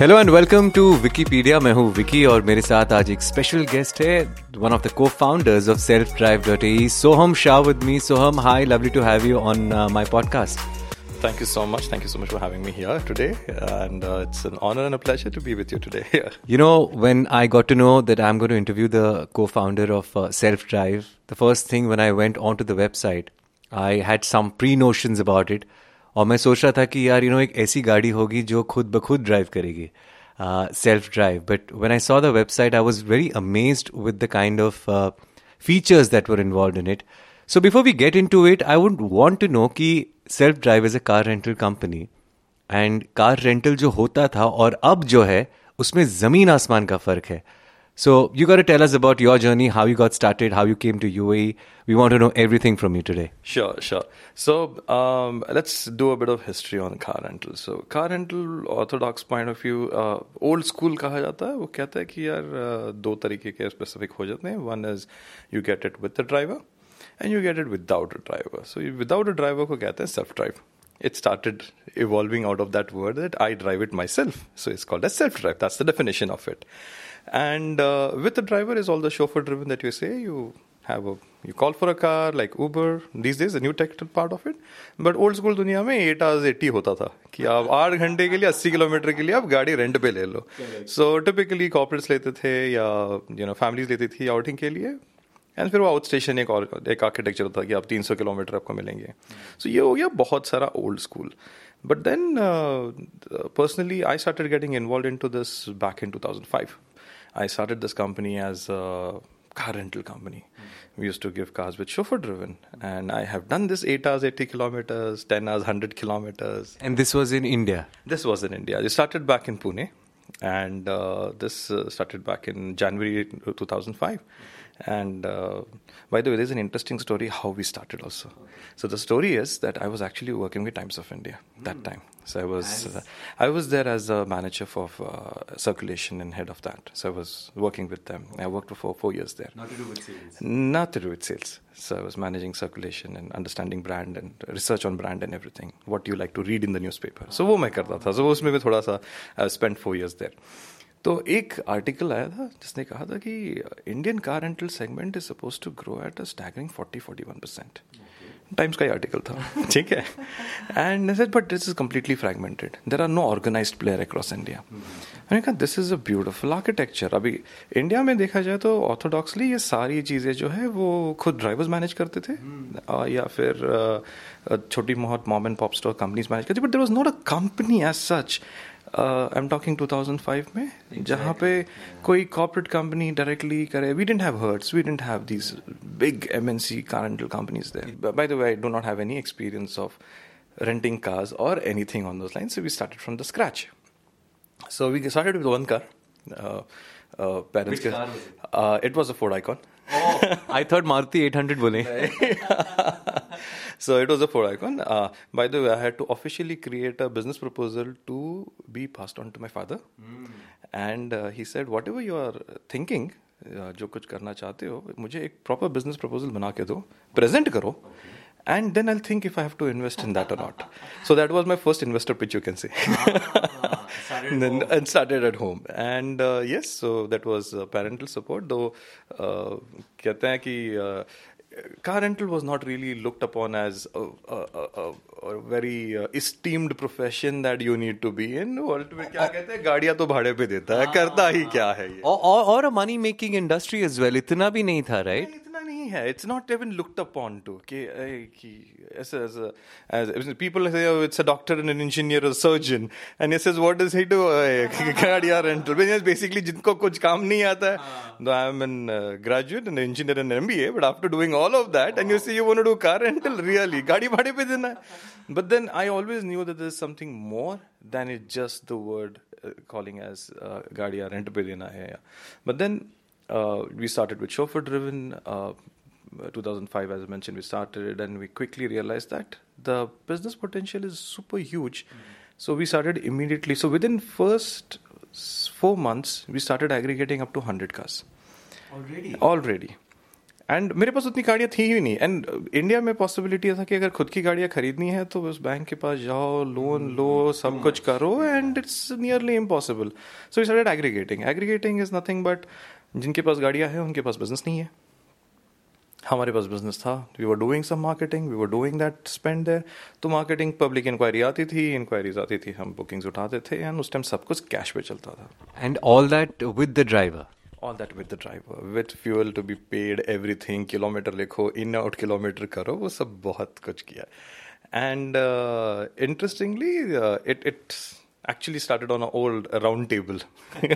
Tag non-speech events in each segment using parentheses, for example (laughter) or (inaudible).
Hello and welcome to Wikipedia मैं हूँ विकी और मेरे साथ आज एक स्पेशल गेस्ट है वन ऑफ द को founders of self drive dot A Soham Shah with me Soham hi lovely to have you on my podcast Thank you so much. Thank you so much for having me here today. And uh, it's an honor and a pleasure to be with you today. (laughs) Yeah. You know, when I got to know that I'm going to interview the co founder of uh, Self Drive, the first thing when I went onto the website, I had some pre notions about it. और मैं सोच रहा था कि यार you know एक ऐसी गाड़ी होगी जो खुद ब खुद ड्राइव करेगी। Self drive but when I saw the website I was very amazed with the kind of features that were involve in it so before we get in to it I would want to know कि Self Drive is a car rental company and car rental जो होता था और अब जो है, उसमें ज़मीन आसमान का फ़र्क है। So you got to tell us about your journey, how you got started, how you came to UAE. We want to know everything from you today. Sure, sure. So um, let's do a bit of history on car rental. So car rental, orthodox point of view, uh, old school कहा जाता है वो कहता है कि यार uh, दो तरीके के specific हो जाते हैं. One is you get it with the driver, and you get it without a driver. So you- without a driver को कहते हैं self drive. It started evolving out of that word that I drive it myself. So it's called as self drive. That's the definition of it. And uh, with the driver is all the chauffeur driven that you say. You have a you call for a car like Uber these days, the new tech part of it. But old school दुनिया में eight hours eighty होता था कि आप आठ घंटे के लिए अस्सी किलोमीटर के लिए आप गाड़ी रेंट पे ले लो सो टिपिकली कॉर्पोरेट्स लेते थे या यू नो फैमिलीज लेती थी आउटिंग के लिए एंड फिर वो आउट स्टेशन एक और एक आर्किटेक्चर था कि आप 300 किलोमीटर आपको मिलेंगे सो ये हो गया बहुत सारा old school but then personally I started getting involve in to this back in 2005 I started this company as a car rental company. We used to give cars with chauffeur driven. And I have done this 8 hours, 80 kilometers, 10 hours, 100 kilometers. And this was in India. This was in India. It started back in Pune. And uh, this uh, started back in January 2005. And uh, by the way, there's an interesting story how we started also. So the story is that I was actually working with Times of India that time. So I was uh, I was there as a manager for uh, circulation and head of that. So I was working with them. I worked for four, four years there. Not to do with sales. Not to do with sales. So I was managing circulation and understanding brand and research on brand and everything. What you like to read in the newspaper. So वो मैं करता था. So उसमें भी थोड़ा सा I spent four years there. तो एक आर्टिकल आया था जिसने कहा था कि Indian car rental segment is suppose to grow at a staggering 40 41 percent Times का ही आर्टिकल था (laughs) ठीक है? And said but this is completely fragmented there are no organize player across India मैंने कहा this is a beautiful architecture अभी India में देखा जाए तो ऑर्थोडॉक्सली ये सारी चीज़ें जो है वो खुद ड्राइवर्स मैनेज करते थे अ, या फिर छोटी बहुत mom and pop store companies manage करती but there was not a company as such I am talking 2005 में जहाँ पे कोई कॉर्पोरेट कंपनी डायरेक्टली करे। We didn't have Hertz we didn't have these big M N companies there by the way I do not have any experience of renting cars और anything on those line so we started from the scratch so we started with one car parents के it was a Ford Icon Oh, I thought Maruti 800 बोले. so it was a Ford Icon. Uh, by the way, I had to officially create a business proposal to be passed on to my father. And uh, he said, whatever you are thinking, uh, जो कुछ करना चाहते हो मुझे एक proper business proposal बना के दो प्रेजेंट करो and then I think if I have to invest in that और not so that was my first investor pitch you can say and then and started at home and uh, yes so that was uh, parental support though uh, कहते हैं कि uh, car rental was not really looked upon as a, a, a, a, a very uh, esteemed profession that you need to be in world में क्या कहते हैं गाड़ियाँ तो भाड़े पे देता है करता ही क्या है ये or a money making industry as well. इतना भी नहीं था, right? इतना नहीं है it's not even looked upon to कि ए, कि ऐसे ऐसे पीपल से it's a doctor and an engineer surgeon and ये says what does he do गाड़ियां रेंटल बेसिकली जिनको कुछ काम नहीं आता है I am an graduate and engineer and MBA but after doing all of that and you see you want to do car rental really गाड़ी भाड़े पे देना है but then I always knew that there is something more then it just the word calling as uh, गाड़ियां rent पे देना है but then uh, we started with chauffeur driven. Uh, 2005, as I mentioned, we started and we quickly realized that the business potential is super huge. So we started immediately. So within first s- four months, we started aggregating up to 100 cars Already. already. And मेरे पास उतनी गाड़ियाँ थी ही नहीं and India में possibility था कि अगर खुद की गाड़ियाँ खरीदनी है तो उस बैंक के पास जाओ लोन लो सब कुछ करो and it's nearly impossible so we started aggregating aggregating is nothing but जिनके पास गाड़ियाँ हैं उनके पास बिजनेस नहीं है हमारे पास बिज़नेस था। We were doing some marketing we were doing that spend there तो मार्केटिंग पब्लिक इंक्वायरी आती थी इंक्वायरीज आती थी हम बुकिंग्स उठाते थे एंड उस टाइम सब कुछ कैश पे चलता था। And all that with the driver all that with the driver with fuel to be paid everything kilometer लिखो इन आउट किलोमीटर करो वो सब बहुत कुछ किया। And interestingly it it's actually started on an old round table. (laughs)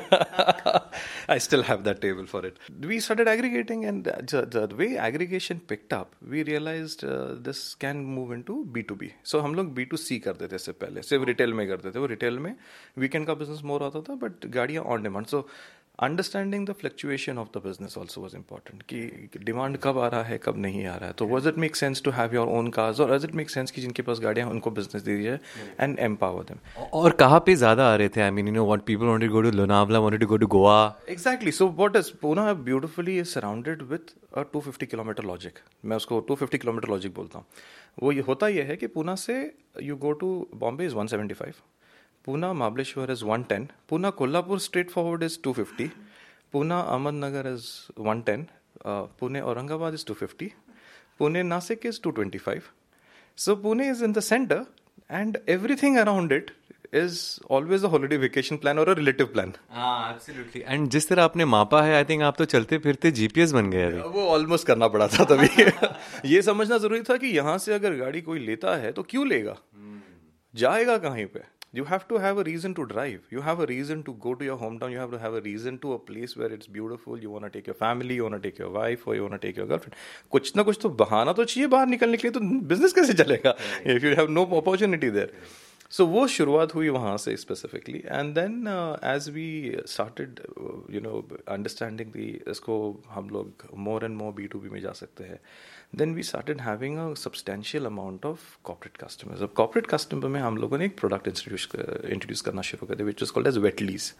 I still have that table for it. We started aggregating, and the, the way aggregation picked up, we realized uh, this can move into B2B. So हम लोग B2C करते थे इससे पहले सिर्फ retail में करते थे वो रिटेल में वीकेंड का बिजनेस मोर आता था बट गाड़ियाँ on demand so understanding the fluctuation of the business also was important कि डिमांड कब आ रहा है कब नहीं आ रहा है। तो was it make sense to have your own cars और इट मेक सेंस कि जिनके पास गाड़ियाँ उनको बिज़नेस दे दीजिए एंड एम्पावर देम और कहाँ पे ज़्यादा आ रहे थे? I mean you know what people to go to Lonavala wanted to go to Goa exactly so what is Poona beautifully is surrounded with a 250 kilometre logic मैं उसको 250 किलोमीटर लॉजिक बोलता हूँ। वो ये होता यह है कि पूना से you go to Bombay is 175 Poona Mahabaleshwar is 110 Poona Kolhapur straight forward is 250 Pune Ahmednagar is 110. Uh, Pune Aurangabad is 250. Pune Nasik is 225. So Pune is in the center, and everything around it is always a holiday vacation plan or a relative plan. हाँ absolutely. And जिस तरह आपने मापा है, I think आप तो चलते फिरते जीपीएस बन गए अभी. वो ऑलमोस्ट करना पड़ा था तभी ये समझना ज़रूरी था कि यहाँ से अगर गाड़ी कोई लेता है तो क्यों लेगा जाएगा कहीं पे you have to have a reason to drive you have a reason to go to your hometown you have to have a reason to a place where it's beautiful you want to take your family you want to take your wife or you want to take your girlfriend कुछ ना कुछ तो बहाना तो चाहिए बाहर निकलने के लिए तो बिजनेस कैसे चलेगा if you have no opportunity there so वो शुरुआत हुई वहाँ से specifically and then as we started you know understanding the इसको हम लोग more and more B to B में जा सकते हैं then we started having a substantial amount of corporate customers अब कॉपरेट कस्टमर में हम लोगों ने एक प्रोडक्ट इंट्रोड्यूस इंट्रोड्यूस करना शुरू कर दिया which is called as wet lease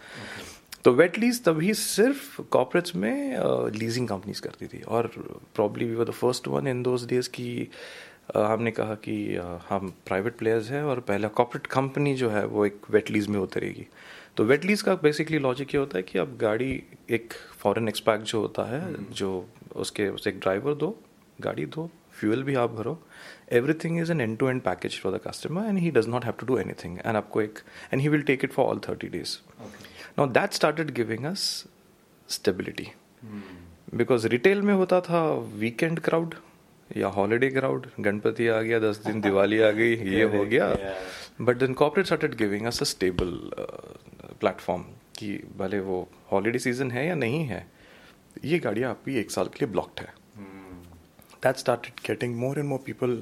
तो वेट लीज तभी सिर्फ़ कॉपरेट्स में लीजिंग uh, कंपनीज़ करती थी और probably we were the first one in those days की हमने कहा कि हम प्राइवेट प्लेयर्स हैं और पहला कॉपरेट कंपनी जो है वो एक वेट लीज में उतरेगी तो वेट लीज का बेसिकली लॉजिक ये होता है कि अब गाड़ी एक फॉरेन एक्सपैक्ट जो होता है hmm. जो उसके उसे एक ड्राइवर दो गाड़ी दो फ्यूल भी आप भरो everything is an end to end package for the customer and he does not have to do anything and आपको एक and he will take it for all thirty days now that started giving us stability because retail में होता था weekend crowd या holiday crowd Ganpati आ गया दस दिन दिवाली आ गई (laughs) ये हो गया। But then corporate started giving us a stable platform कि भले वो हॉलीडे सीज़न है या नहीं है ये गाड़ियाँ आपकी एक साल के लिए ब्लॉक्ड है। That started getting more and more people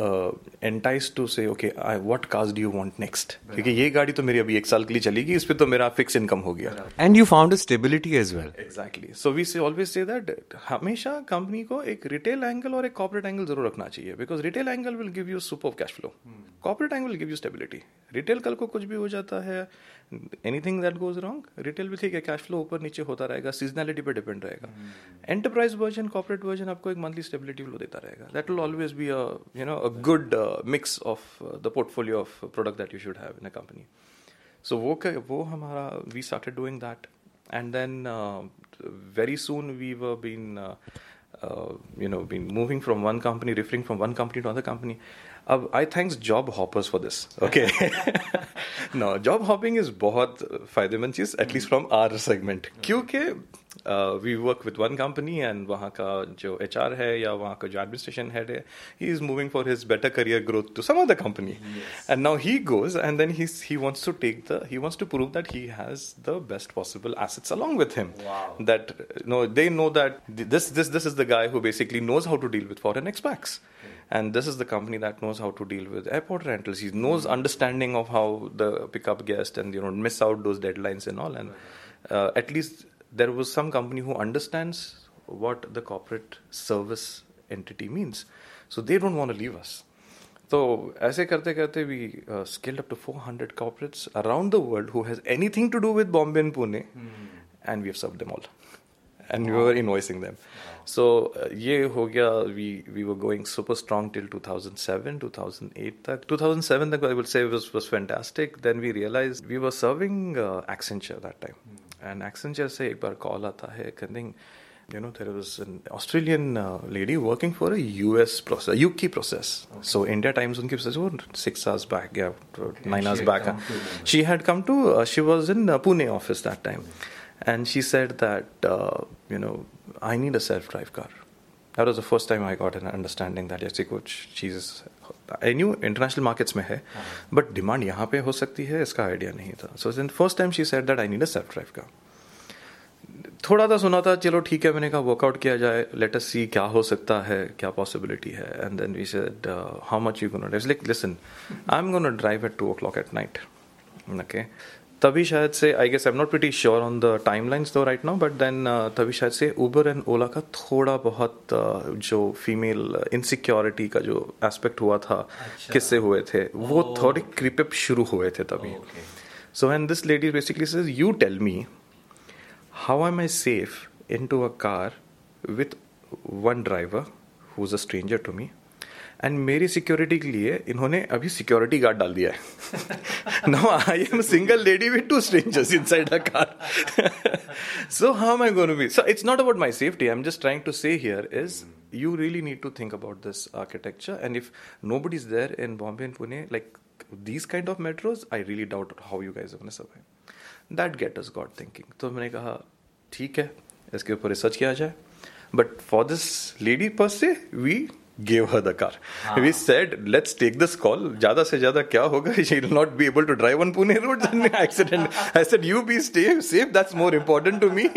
uh, to say say okay I, what cars do you want next? क्योंकि ये गाड़ी तो मेरी अभी एक साल के लिए चलेगी इस पे तो मेरा फिक्स इनकम हो गया। And you found stability as well exactly so we say always say that हमेशा कंपनी को एक रिटेल एंगल और एक कॉर्पोरेट एंगल ज़रूर रखना चाहिए because retail angle will give you super cash flow corporate angle will give you stability retail कल को कुछ भी हो जाता है anything that goes wrong retail भी ठीक है कैश फ्लो ऊपर नीचे होता रहेगा सीजनैलिटी पे डिपेंड रहेगा। एंटरप्राइज वर्जन कॉर्पोरेट वर्जन आपको एक मंथली स्टेबिलिटी फ्लो देता रहेगा। That will always be you know a good mix of the portfolio of product that you should have in a company so वो वो हमारा we started doing that and then very soon we were been Uh, you know been moving from one company referring from one company to another company. Uh, i thanks job hoppers for this okay? (laughs) (laughs) No job hopping is bahut uh, faydeman cheez at least from our segment. Hmm. Kyunki we work with one company and वहाँ का जो H R है या वहाँ का जो administration head है he is moving for his better career growth to some other company and now he goes and then he he wants to take the he wants to prove that he has the best possible assets along with him wow. that you know they know that this this this is the guy who basically knows how to deal with foreign expats and this is the company that knows how to deal with airport rentals he knows understanding of how the pickup guest and you know miss out those deadlines and all and uh, at least there was some company who understands what the corporate service entity means so they don't want to leave us so ऐसे करते करते we uh, scaled up to 400 corporates around the world who has anything to do with Bombay and Pune mm. and we have served them all and we were invoicing them. So uh, ये हो गया we we were going super strong till 2007 2008 तक 2007 तक I would say was was fantastic then we realized we were serving uh, Accenture that time and Accenture से एक बार call आता है कहते you know there was an Australian uh, lady working for a US process UK process so India times उनकी process वो six hours back yeah nine hours back she had come to uh, she was in uh, Pune office that time and she said that uh, you know I need a self-drive car. That was the first time I got an understanding that ऐसी कुछ चीज़ I new international markets में है but demand यहाँ पे हो सकती है इसका आइडिया नहीं था। So in first time she said that I need a self drive का थोड़ा सा सुना था चलो ठीक है मैंने कहा वर्कआउट किया जाए लेट अस सी क्या हो सकता है क्या पॉसिबिलिटी है। And then we said how much you gonna like listen I am gonna drive at two o'clock at night okay तभी शायद से I guess I am not pretty sure on the time lines though right now but then तभी शायद से Uber and ओला का थोड़ा बहुत uh, जो फीमेल इनसिक्योरिटी का जो एस्पेक्ट हुआ था अच्छा। किससे हुए थे oh, वो थोड़े क्रिपअप शुरू हुए थे तभी so and this lady basically says you tell me how am I safe in to a car with one driver who is a stranger to me and मेरी सिक्योरिटी के लिए इन्होंने अभी सिक्योरिटी गार्ड डाल दिया है। No I am single lady with two strangers inside a car so how am I gonna be so it's not about my safety I am just trying to say here is you really need to think about this architecture and if nobody is there in Bombay and Pune like these kind of metros I really doubt how you guys अपने सब that get is got thinking तो मैंने कहा, ठीक है, इसके ऊपर research किया जाए. But for this lady per se we gave her the car. Ah. We said, let's take this call. Jada se jada kya hoga? She will not be able to drive on Pune roads in an accident. I said, you be safe, safe. That's more important to me.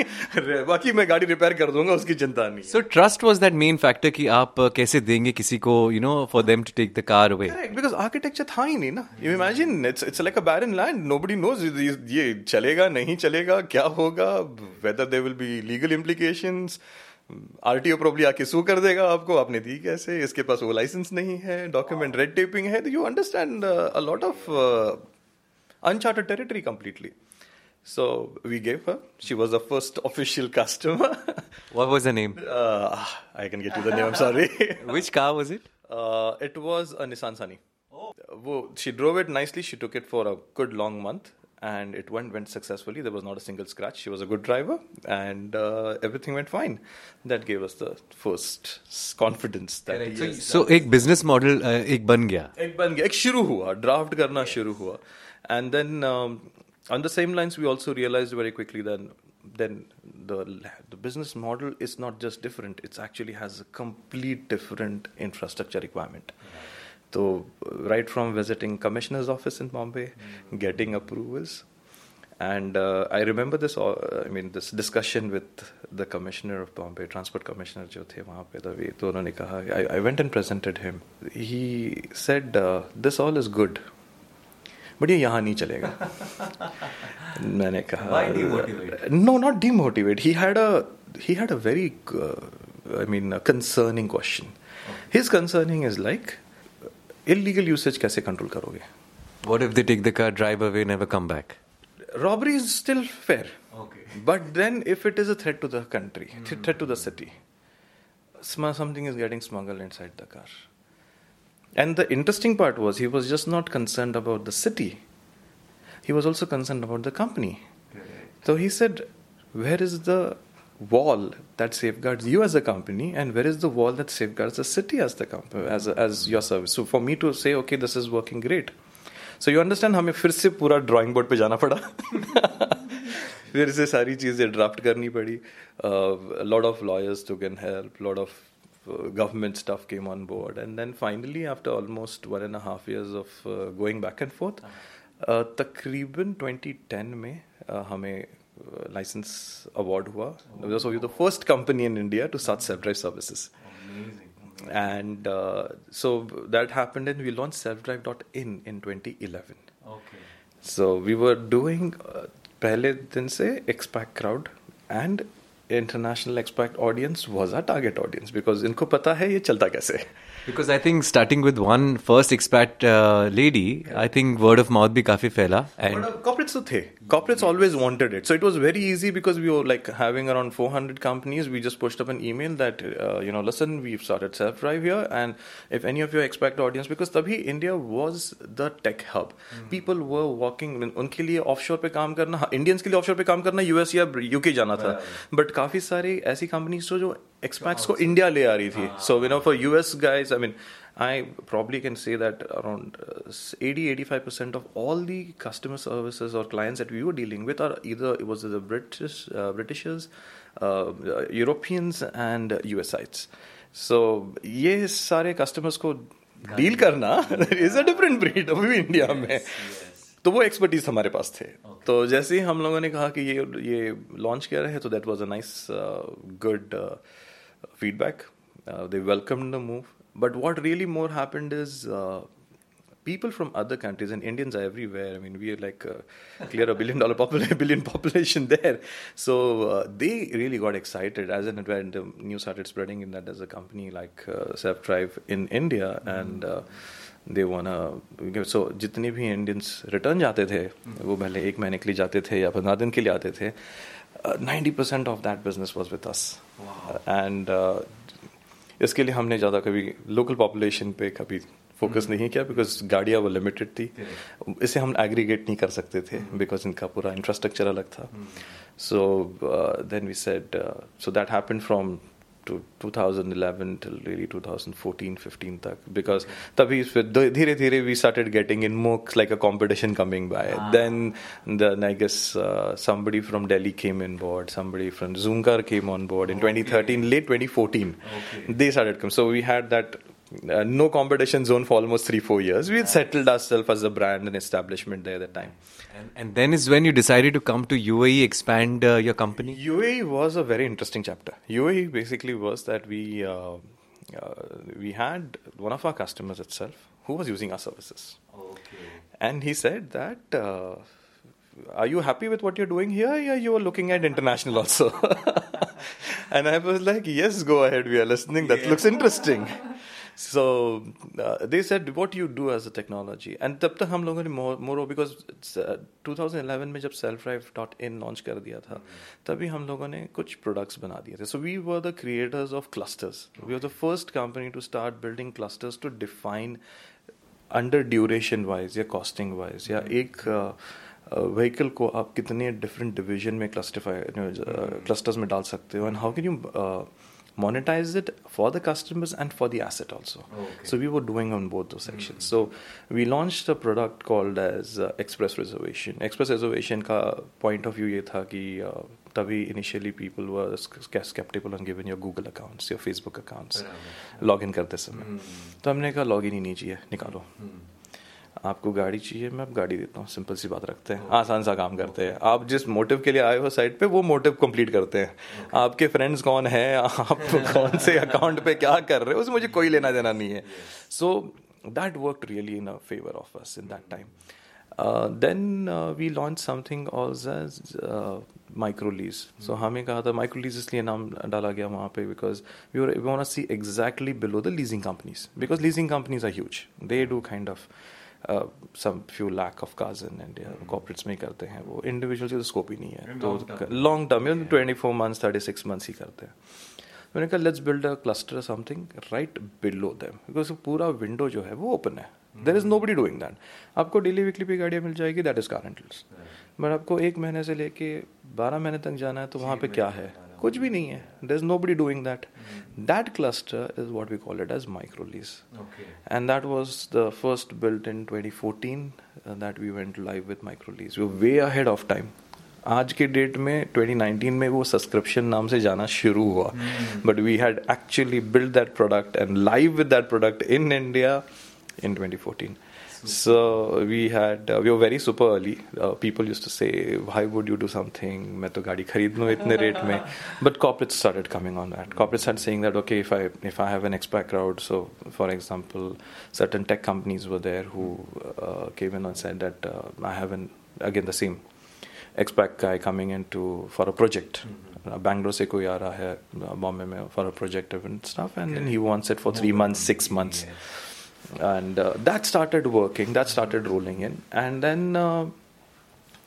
बाकी मैं गाड़ी repair कर दूँगा उसकी चिंता नहीं So trust was that main factor कि आप कैसे देंगे किसी को you know for them to take the car away. Correct because architecture था ही नहीं ना. You imagine it's it's like a barren land. Nobody knows ये चलेगा नहीं चलेगा क्या होगा whether there will be legal implications. R T O probably आके सू कर देगा आपको। आपने दी कैसे? इसके पास वो लाइसेंस नहीं है डॉक्यूमेंट रेड टेपिंग है you understand a lot of uncharted territory completely so we gave she was the first official customer what was the name I can get you the name sorry which का was it it was a Nissan Sunny वो she drove it nicely she took it for a good long month and it went went successfully. There was not a single scratch. She was a good driver, and uh, everything went fine. That gave us the first confidence that so, so एक business model uh, एक बन गया एक बन गया एक शुरू हुआ draft करना शुरू हुआ and then um, on the same lines we also realized very quickly that then the the business model is not just different it's actually has a complete different infrastructure requirement right. So, right from visiting commissioner's office in Bombay, mm-hmm. getting approvals, and uh, I remember this. Uh, I mean, this discussion with the commissioner of Bombay, transport commissioner, जो थे वहाँ पे तभी तो उन्होंने कहा. I, I went and presented him. He said, uh, "This all is good, but ये यहाँ नहीं चलेगा." मैंने (laughs) कहा. Why demotivate? No, not demotivate. He had a he had a very, uh, I mean, a concerning question. Okay. His concerning is like illegal usage कैसे control करोगे What if they take the car, drive away, never come back? Robbery is still fair. Okay. But then, if it is a threat to the country, mm-hmm. threat to the city, something is getting smuggled inside the car. And the interesting part was, he was just not concerned about the city, he was also concerned about the company. So he said, Where is the wall that safeguards you as a company and where is the wall that safeguards the city as the company as as your service so for me to say okay this is working great so you understand हमें फिर से पूरा drawing board पे जाना पड़ा (laughs) फिर से सारी चीज़ें ड्राफ्ट करनी पड़ी lot of lawyers to can help lot of government stuff came on board and then finally after almost one and a half years of uh, going back and forth uh, तकरीबन 2010 में uh, हमें licence award हुआ। First company in India to search self drive services and so that happened and we launch self drive dot in in twenty eleven so we were doing पहले दिन से expat crowd and international expat audience was a target audience because इनको पता है ये चलता कैसे Because I think starting with one first expat uh, lady, I think word of mouth भी काफी फैला and But, uh, corporates तो थे corporates always wanted it so it was very easy because we were like having around 400 companies we just pushed up an email that uh, you know listen we've started self drive here and if any of your expat audience because तभी India was the tech hub people were working उनके लिए offshore पे काम करना Indians के लिए offshore पे काम करना US या UK जाना था बट काफी सारी ऐसी कंपनीज तो जो एक्सपैक्स को इंडिया ले आ रही थी. So you know for US guys I mean I probably can say that around eighty eighty five percent of all the customer services और clients at we are dealing with are इधर was the British Britishers Europeans and U S ites so ये सारे customers को deal हाँ. करना is a different breed अभी India में. तो वो एक्सपर्टीज हमारे पास थे. Okay. तो जैसे ही हम लोगों ने कहा कि ये ये लॉन्च किया रहे तो that was a nice good feedback. Uh, they welcomed the move. But what really more happened is uh, people from other countries and Indians are everywhere. I mean, we are like uh, clear a billion dollar population, (laughs) billion population there. So uh, they really got excited as and when the news started spreading in that there's a company like uh, Self Drive in India and. Uh, दे वाना सो जितने भी Indians return जाते थे वो पहले एक महीने के लिए जाते थे या पंद्रह दिन के लिए आते थे ninety percent of that business was with us and इसके लिए हमने ज़्यादा कभी लोकल पॉपुलेशन पे कभी फोकस नहीं किया बिकॉज गाड़ियाँ वो लिमिटेड थी इसे हम एग्रीगेट नहीं कर सकते थे बिकॉज इनका पूरा इंफ्रास्ट्रक्चर अलग था so then we said so that happen from to 2011 till really 2014 15 tak because tabhi dhire dhire we started getting in more like a competition coming by ah. then then i guess uh, somebody from delhi came in board somebody from zoomcar came on board in okay. 2013 late 2014 okay. they started come so we had that uh, no competition zone for almost three four years we had settled ourselves as a brand and establishment there at that time and, and then is when you decided to come to UAE expand uh, your company UAE was a very interesting chapter UAE basically was that we uh, uh, we had one of our customers itself who was using our services okay and he said that uh, are you happy with what you're doing here? Yeah, you are looking at international also. (laughs) and I was like, yes, go ahead. We are listening. That yeah. looks interesting. So uh, they said what you do as a technology? And तब तक हम लोगों ने more because uh, 2011 में जब self drive dot in launch कर दिया था तभी हम लोगों ने कुछ प्रोडक्ट्स बना दिए थे। So we were the creators of clusters we are the first company to start building clusters to define under duration wise या कॉस्टिंग वाइज या एक व्हीकल uh, को आप कितने डिफरेंट डिवीज़न में क्लस्टिफाई क्लस्टर्स में डाल सकते हो। And how can you monetize it for the customers and for the asset also. Okay. So we were doing on both those sections. Mm-hmm. So we launched a product called as uh, Express Reservation. Express Reservation ka point of view ये था कि uh, तभी initially people were skeptical on giving your Google accounts, your Facebook accounts, login करते समय. Mm-hmm. तो हमने कहा login ही नहीं चाहिए, निकालो. Mm-hmm. आपको गाड़ी चाहिए मैं आप गाड़ी देता हूँ। सिंपल सी बात रखते हैं। आसान सा काम करते हैं। आप जिस मोटिव के लिए आए हो साइट पे वो मोटिव कंप्लीट करते हैं। आपके फ्रेंड्स कौन है? आप कौन से अकाउंट पे क्या कर रहे हो? उसमें मुझे कोई लेना देना नहीं है। So that work really in favour of us in that time then we launch something also as micro so हमें कहा था माइक्रो लीज इसलिए नाम डाला गया वहाँ पे because we want see exactly below the leasing companies because leasing companies are huge they do kind of some few lakh of cars in India corporates में करते हैं वो। इंडिविजुअल तो स्कोप ही नहीं है। तो long term twenty four months thirty six months ही करते हैं। मैंने कहा let's build a cluster something right below them because पूरा विंडो जो है वो ओपन है। There is nobody doing that आपको डेली वीकली पे गाड़ियाँ मिल जाएगी दैट इज़ कारंटल्स बट आपको एक महीने से लेके बारह महीने तक जाना है तो वहाँ पे क्या है। कुछ भी नहीं है। There is nobody doing that that cluster is what we call it as micro lease and that was the first built in 2014 that we went live with micro lease we way ahead of time आज के date में 2019 में वो subscription नाम से जाना शुरू हुआ। But we had actually build that product and live with that product in India in 2014 So we had uh, we were very super early. Uh, people used to say, "Why would you do something? मैं तो गाड़ी खरीद लूँ इतने rate में." But corporates started coming on that. Corporates started saying that, okay, if I if I have an expat crowd, so for example, certain tech companies were there who uh, came in and said that uh, I have an again the same expat guy coming into for a project. Uh, Bangalore से कोई आ रहा है Bombay में for a project and stuff, and then he wants it for three months, six months, and uh, that started working. That started rolling in, and then. Uh,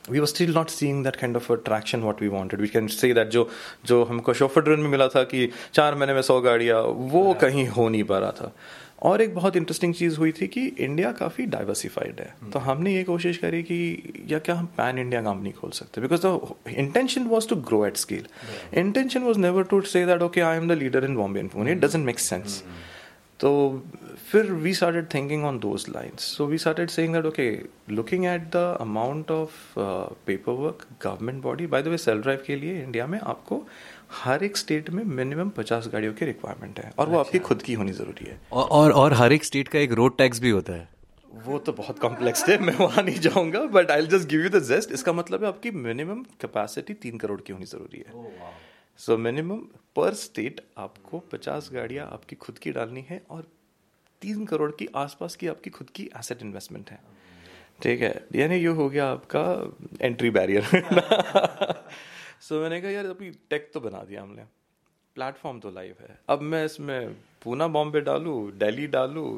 we were still not seeing that kind of a traction what we wanted. We can say that जो जो हमको chauffeur ड्रिन में मिला था कि चार महीने में सौ गाड़ियाँ वो कहीं हो नहीं पा रहा था और एक बहुत इंटरेस्टिंग चीज़ हुई थी कि इंडिया काफ़ी डाइवर्सिफाइड है तो हमने ये कोशिश करी कि या क्या हम पैन इंडिया कंपनी खोल सकते because the intention was to grow at scale intention was never to say that okay I am the leader in Bombay and Pune it doesn't make sense तो फिर we started thinking on those lines. So we started saying that okay, looking at the amount of uh, paperwork, government body. By the way, self drive के लिए India में आपको हर एक state में minimum पचास गाड़ियों की रिक्वायरमेंट है। और वो आपकी खुद की होनी ज़रूरी है। और और, और हर एक स्टेट का एक रोड टैक्स भी होता है। वो तो बहुत कॉम्प्लेक्स है मैं वहाँ नहीं जाऊँगा but I just give you the gist इसका मतलब है आपकी मिनिमम कैपेसिटी तीन करोड़ की होनी ज़रूरी है। सो मिनिमम पर स्टेट आपको पचास गाड़ियाँ आपकी खुद की डालनी है और तीन करोड़ की आसपास की आपकी खुद की एसेट इन्वेस्टमेंट है। ठीक है? यानी ये हो गया आपका एंट्री बैरियर सो मैंने कहा, यार, अभी टेक तो बना दिया हमने। प्लेटफॉर्म तो लाइव है। अब मैं इसमें पूना बॉम्बे डालूँ दिल्ली डालूँ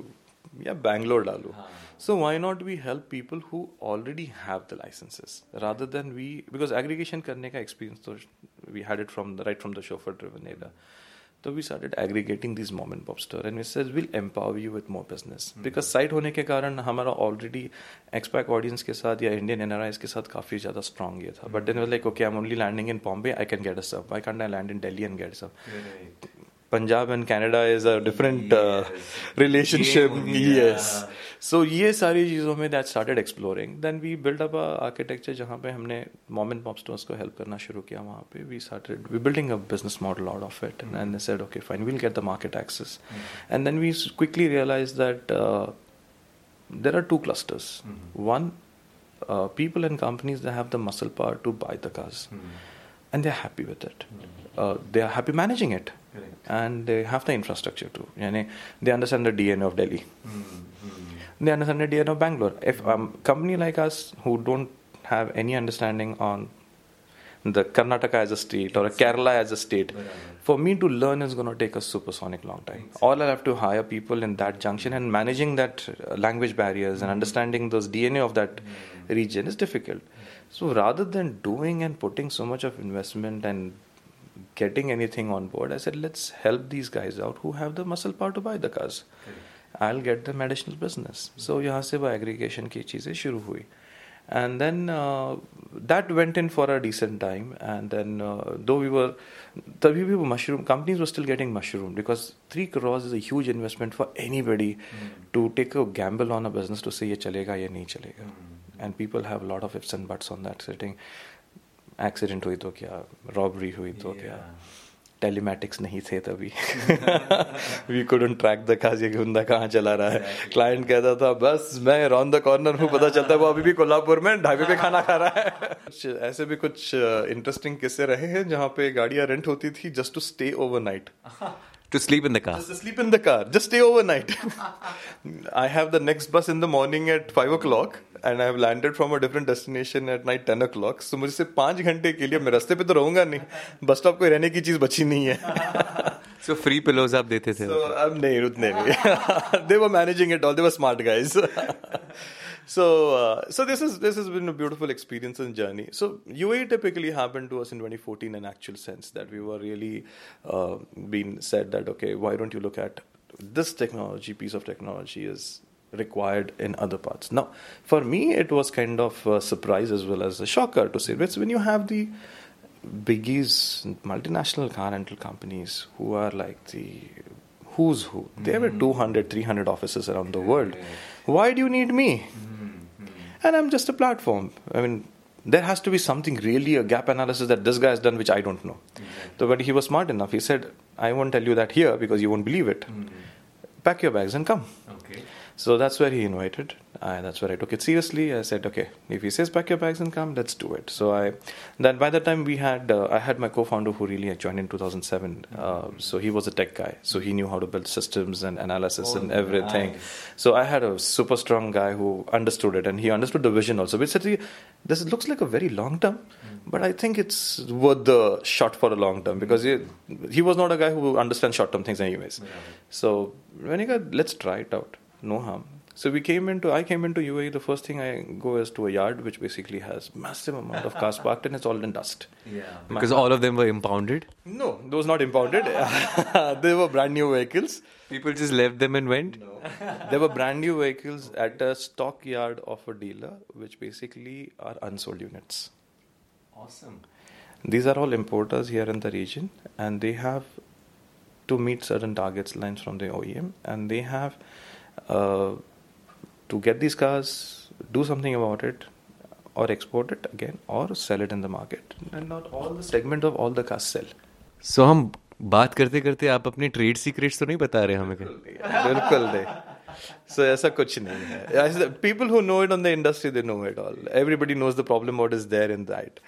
या बैंगलोर डालूँ? सो why not we help people who already have the licences rather than we because aggregation करने का एक्सपीरियंस तो we had it from the right from the chauffeur driven area तो we started aggregating this mom and pop store and we says will empower you with more business because site होने के कारण हमारा already एक्सपैक audience के साथ या Indian N के साथ काफ़ी ज़्यादा स्ट्रॉन्ग ये था but then like okay I am only landing in Bombay I can get a सब I can I land in Delhi and gate सब Punjab and Canada is a different uh, relationship. Yes. So ये सारी चीज़ों में that started exploring. Then we built up a architecture जहाँ पे हमने mom and pop stores को help करना शुरू किया वहाँ पे. We started we building a business model out of it, mm-hmm. and they said, okay, fine, we'll get the market access. Mm-hmm. And then we quickly realized that uh, there are two clusters. Mm-hmm. One, uh, people and companies that have the muscle power to buy the cars, and they're happy with it. they are happy managing it. And they have the infrastructure too. Yani they understand the DNA of Delhi. Mm-hmm. They understand the DNA of Bangalore. If a um, company like us who don't have any understanding on the Karnataka as a state or a Kerala as a state, for me to learn is going to take a supersonic long time. Exactly. All I'll have to hire people in that junction and managing that uh, language barriers mm-hmm. and understanding those DNA of that mm-hmm. region is difficult. So rather than doing and putting so much of investment and getting anything on board, I said, let's help these guys out who have the muscle power to buy the cars. I'll get them additional business. So यहाँ से वो aggregation की चीज़ें शुरू हुई. And then uh, that went in for a decent time. And then uh, though we were, तभी भी mushroom companies were still getting mushroom because three crores is a huge investment for anybody mm. to take a gamble on a business to say ये चलेगा या नहीं चलेगा. Mm. And people have a lot of ifs and buts on that sitting. Accident हुई तो क्या robbery हुई तो yeah. क्या टेलीमेटिक्स नहीं थे तभी we couldn't track the cause ये बंदा कहाँ चला रहा है क्लाइंट कहता था बस मैं रॉन द कॉर्नर हूँ पता चलता है वो अभी भी कोल्हापुर में ढाबे पे खाना खा रहा है (laughs) ऐसे भी कुछ इंटरेस्टिंग किस्से रहे हैं जहाँ पे गाड़ियाँ रेंट होती थी just to stay overnight to sleep in the car. Just to sleep in the car. Just stay overnight. (laughs) I have the next bus in the morning at five o'clock, and I have landed from a different destination at night ten o'clock. So मुझसे पांच घंटे के लिए मैं रास्ते पे तो रहूंगा नहीं बस स्टॉप कोई रहने की चीज बची नहीं है So free pillows आप देते थे so, अब नहीं उतने नहीं they were managing it all they were smart guys so uh, so this is this has been a beautiful experience and journey so UAE typically happened to us in 2014 in actual sense that we were really uh, being said that okay why don't you look at this technology piece of technology is required in other parts now for me it was kind of a surprise as well as a shocker to say it's when you have the biggies multinational car rental companies who are like the who's who mm-hmm. there were 200 300 offices around the world why do you need me mm-hmm and I'm just a platform. I mean, there has to be something really a gap analysis that this guy has done which I don't know. Mm-hmm. So, but he was smart enough. He said, "I won't tell you that here because you won't believe it. Mm-hmm. Pack your bags and come." Okay. So that's where he invited. And that's where I took it seriously. I said, okay, if he says pack your bags and come, let's do it. So I, then by the time we had, uh, I had my co-founder who really had joined in 2007. Uh, so he was a tech guy. So he knew how to build systems and analysis Oh, and everything. nice. So I had a super strong guy who understood it and he understood the vision also. We said, this looks like a very long term, but I think it's worth the shot for a long term because he, he was not a guy who understands short term things anyways. So when he got, let's try it out, no harm. So we came into, I came into UAE. The first thing I go is to a yard which basically has massive amount of cars parked and it's all in dust. Yeah, because all of them were impounded. No, those not impounded. (laughs) they were brand new vehicles. People just left them and went. No. (laughs) There were brand new vehicles at a stock yard of a dealer, which basically are unsold units. Awesome. These are all importers here in the region, and they have to meet certain targets lines from the OEM, and they have uh, to get these cars, do something about it, or export it again, or sell it in the market. And not all the segment of all the cars sell. सो हम बात करते करते आप अपने trade secrets तो नहीं बता रहे हमें कहीं? बिल्कुल नहीं सो ऐसा कुछ नहीं है people who know it on the industry they know it all everybody knows the problem what is there in that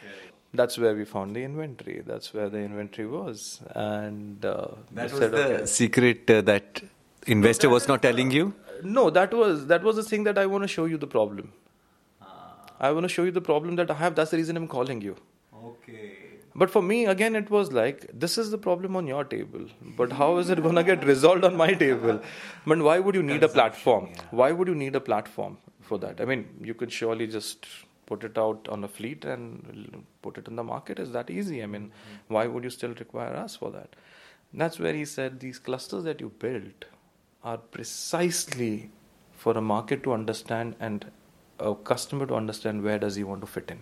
that's where we found the inventory that's where the inventory was and uh, we That was said, the okay. secret uh, that investor was not telling you. no that was that was the thing that i want to show you the problem ah. i want to show you the problem that i have that's the reason i'm calling you Okay. But for me, again, it was like, this is the problem on your table. But how is it going to get resolved on my table? But why would you need a platform? Why would you need a platform for that? I mean, you could surely just put it out on a fleet and put it in the market. Is that easy? I mean, mm-hmm. why would you still require us for that? That's where he said these clusters that you built are precisely for a market to understand and a customer to understand where does he want to fit in.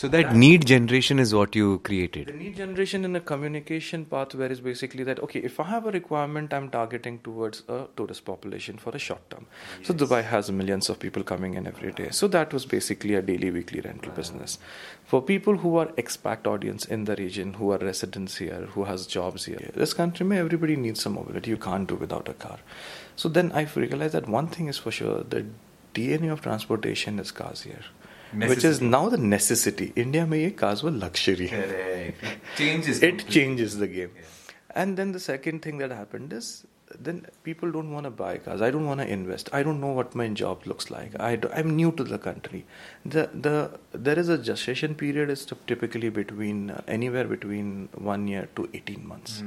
So that need generation is what you created. The need generation in a communication pathway is basically that okay, if I have a requirement, I'm targeting towards a tourist population for a short term. So Dubai has millions of people coming in every day. So that was basically a daily, weekly rental business. For people who are expat audience in the region, who are residents here, who has jobs here, this country, may everybody needs some mobility. You can't do without a car. So then I realized that one thing is for sure: the DNA of transportation is cars here. Which is now the necessity. India में ये cars were luxury. Changes. It changes the game. And then the second thing that happened is then people don't want to buy cars. I don't want to invest. I don't know what my job looks like. I I'm new to the country. The the there is a gestation period is typically between uh, anywhere between one year to 18 months.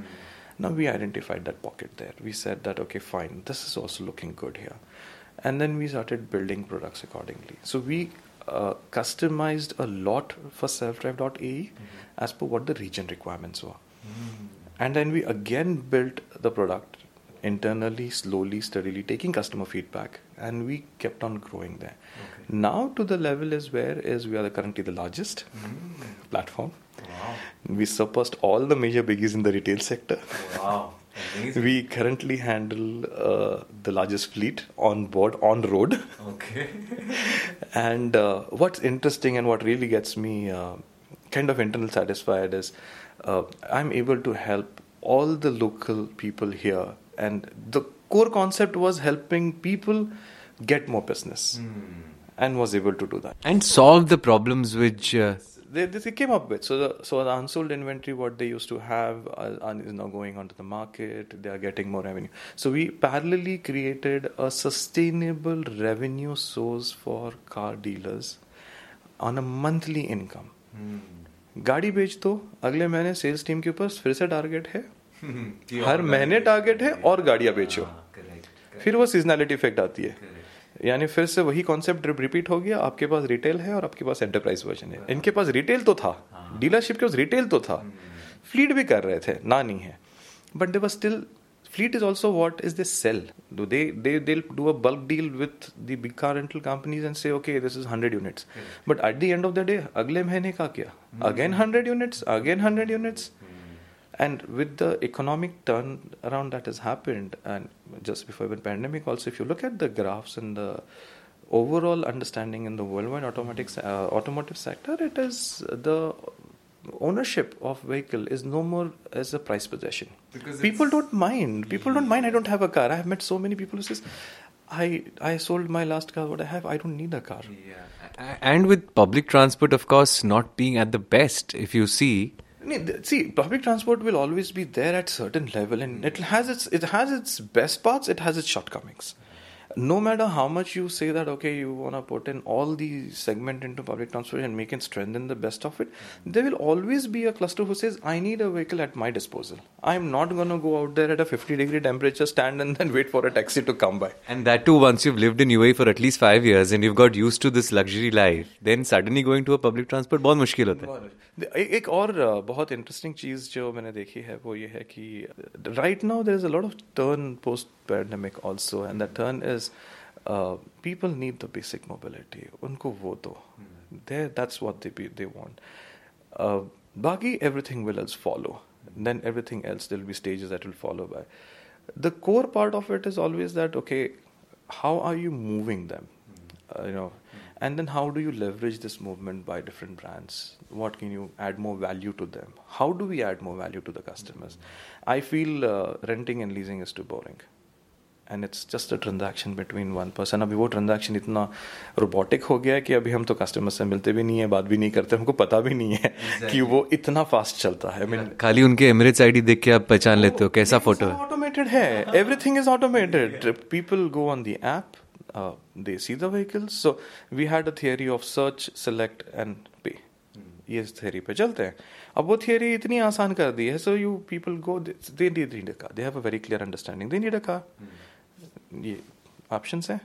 Now we identified that pocket there. We said that okay, fine, this is also looking good here, and then we started building products accordingly. So we uh, customized a lot for selfdrive.ae mm-hmm. as per what the region requirements were. Mm-hmm. And then we again built the product internally, slowly, steadily, taking customer feedback, and we kept on growing there. Now to the level is where is we are currently the largest mm-hmm. platform. We surpassed all the major biggies in the retail sector. Wow. We currently handle uh, the largest fleet on board on road. Okay. (laughs) And uh, what's interesting and what really gets me uh, kind of internal satisfied is uh, I'm able to help all the local people here. And the core concept was helping people get more business and was able to do that. And solve the problems which. Uh, They, they came up with so the so the unsold inventory what they used to have uh, uh, is now going onto the market. They are getting more revenue. So we parallelly created a sustainable revenue source for car dealers on a monthly income. गाड़ी बेच दो अगले महीने sales team के ऊपर फिर से target है हर महीने टारगेट है और गाड़ियाँ बेचो फिर वो सीजनैलिटी इफ़ेक्ट आती है यानी फिर से वही कॉन्सेप्ट रिपीट हो गया आपके पास रिटेल है और आपके पास एंटरप्राइज वर्जन है। इनके पास रिटेल तो था। हाँ। डीलरशिप के पास रिटेल तो था। हम्म। फ्लीट भी कर रहे थे ना नहीं है but they still fleet is also what is this sell do a bulk deal with Digha rental companies and say okay this is hundred units but at the end of the day अगले महीने का क्या? Again hundred units again hundred units and with the economic turnaround that has happened and just before the pandemic also if you look at the graphs and the overall understanding in the worldwide automatic uh, automotive sector it is the ownership of vehicle is no more as a price possession Because people don't mind people don't mind i don't have a car i have met so many people who says I I sold my last car. What I have, I don't need a car. Yeah. And with public transport, of course, not being at the best, if you see. See, public transport will always be there at certain level, and it has its it has its best parts. It has its shortcomings no matter how much you say that okay you want to put in all the segment into public transport and make it strengthen the best of it there will always be a cluster who says i need a vehicle at my disposal i'm not going to go out there at a 50 degree temperature stand and then wait for a taxi to come by and that too once you've lived in UAE for at least 5 years and you've got used to this luxury life then suddenly going to a public transport बहुत मुश्किल होता है एक और बहुत interesting चीज जो मैंने देखी है वो ये है कि right now there is a lot of turn post pandemic also and the turn is people need the basic mobility उनको वो दो there that's what they they want बाकी everything will else follow then everything else there will be stages that will follow by the core part of it is always that okay how are you moving them uh, you know and then how do you leverage this movement by different brands what can you add more value to them how do we add more value to the customers i feel uh, renting and leasing is too boring And it's just a transaction between one person अभी वो transaction इतना robotic हो गया है कि अभी हम तो कस्टमर से मिलते भी नहीं है बात भी नहीं करते हमको पता भी नहीं है exactly. कि वो इतना फास्ट चलता है। मीन खाली उनके एमरेट्स आईडी देख के आप पहचान लेते हो कैसा फ़ोटो है? ऑटोमेटेड है। Everything is automated people go on the app uh, they see the vehicles. So we had a theory of search, select and pay. ये theory पे चलते हैं। अब वो थियरी इतनी आसान कर दी है so you people go they need a they have a very clear understanding they need a car ये ऑप्शन है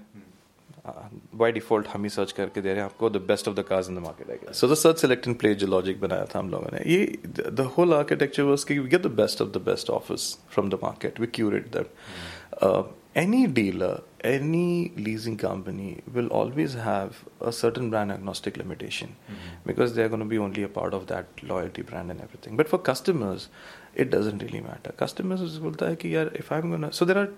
बाय डिफॉल्ट हम ही सर्च करके दे रहे हैं आपको the best of the cars in the market so the search select and play जो लॉजिक बनाया था हम लोगों ने ये द होल आर्किटेक्चर वाज कि we get the best of the best offers from the market we curate that any dealer, any leasing company will always have a certain brand agnostic limitation mm-hmm. because they're going to be only a part of that loyalty brand and everything. But for customers, it doesn't really matter. Customers will say, if I'm going to. So there are.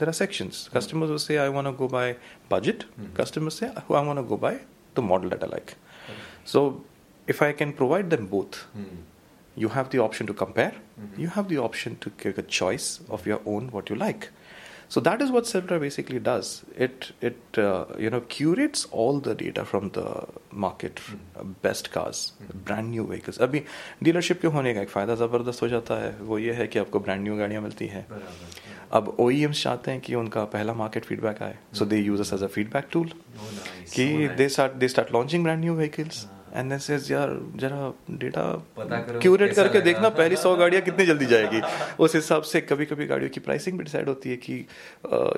there are sections. Mm-hmm. Customers will say, I want to go by budget. Mm-hmm. Customers say, I want to go by the model that I like. So, if I can provide them both, you have the option to compare. You have the option to take a choice of your own what you like. So that is what self drive basically does. It it uh, you know curates all the data from the market, mm-hmm. best cars, mm-hmm. brand new vehicles. अभी dealership के होने का एक फ़ायदा ज़बरदस्त हो जाता है। वो ये है कि आपको brand new गाड़ियाँ मिलती हैं। अब ओ चाहते हैं कि उनका पहला मार्केट फीडबैक आए। So they use as a feedback tool कि they start they start launching brand new vehicles and says यार जरा डेटा क्यूरेट करके देखना पहली सौ गाड़ियाँ कितनी जल्दी जाएगी उस हिसाब से कभी कभी गाड़ियों की प्राइसिंग भी डिसाइड होती है कि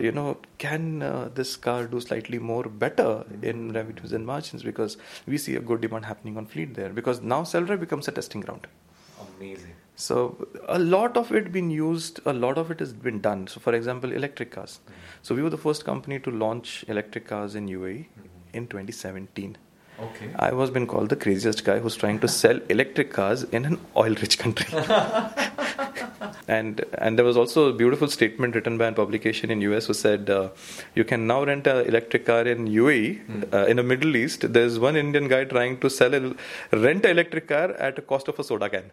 you know can this car do slightly more better in revenues and margin because we see a good demand happening on fleet there because now seller becomes a testing ground Amazing. So a lot of it been used, a lot of it has been done. So for example, electric cars. Mm-hmm. So we were the first company to launch electric cars in UAE mm-hmm. in 2017. Okay. I was been called the craziest guy who's trying to sell electric cars in an oil-rich country. (laughs) and and there was also a beautiful statement written by a publication in US who said uh, you can now rent an electric car in UAE mm. uh, in the Middle East. There's one Indian guy trying to sell a rent an electric car at a cost of a soda can,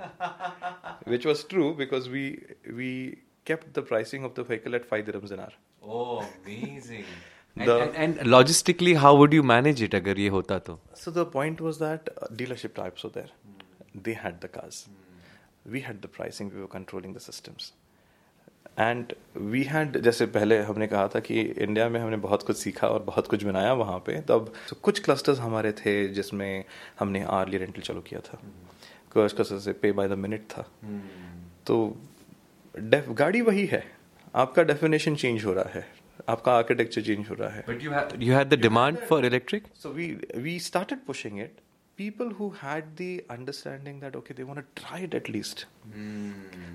(laughs) which was true because we we kept the pricing of the vehicle at five dirhams an hour. Oh, amazing. And, and, and, logistically, how would you manage it अगर ये होता तो? So the point was that uh, dealership types were there. Mm. They had the cars. Mm. We had the pricing. We were controlling the systems. And we had जैसे पहले हमने कहा था कि इंडिया में हमने बहुत कुछ सीखा और बहुत कुछ बनाया वहाँ पे तब तो कुछ क्लस्टर्स हमारे थे जिसमें हमने आर्ली रेंटल चालू किया था कुछ क्लस्टर से पे बाय द मिनट था तो गाड़ी वही है आपका डेफिनेशन चेंज हो रहा है आपका आर्किटेक्चर चेंज हो रहा है। But you had you had the demand for electric so we we started pushing it people who had the understanding that okay they want to try it at least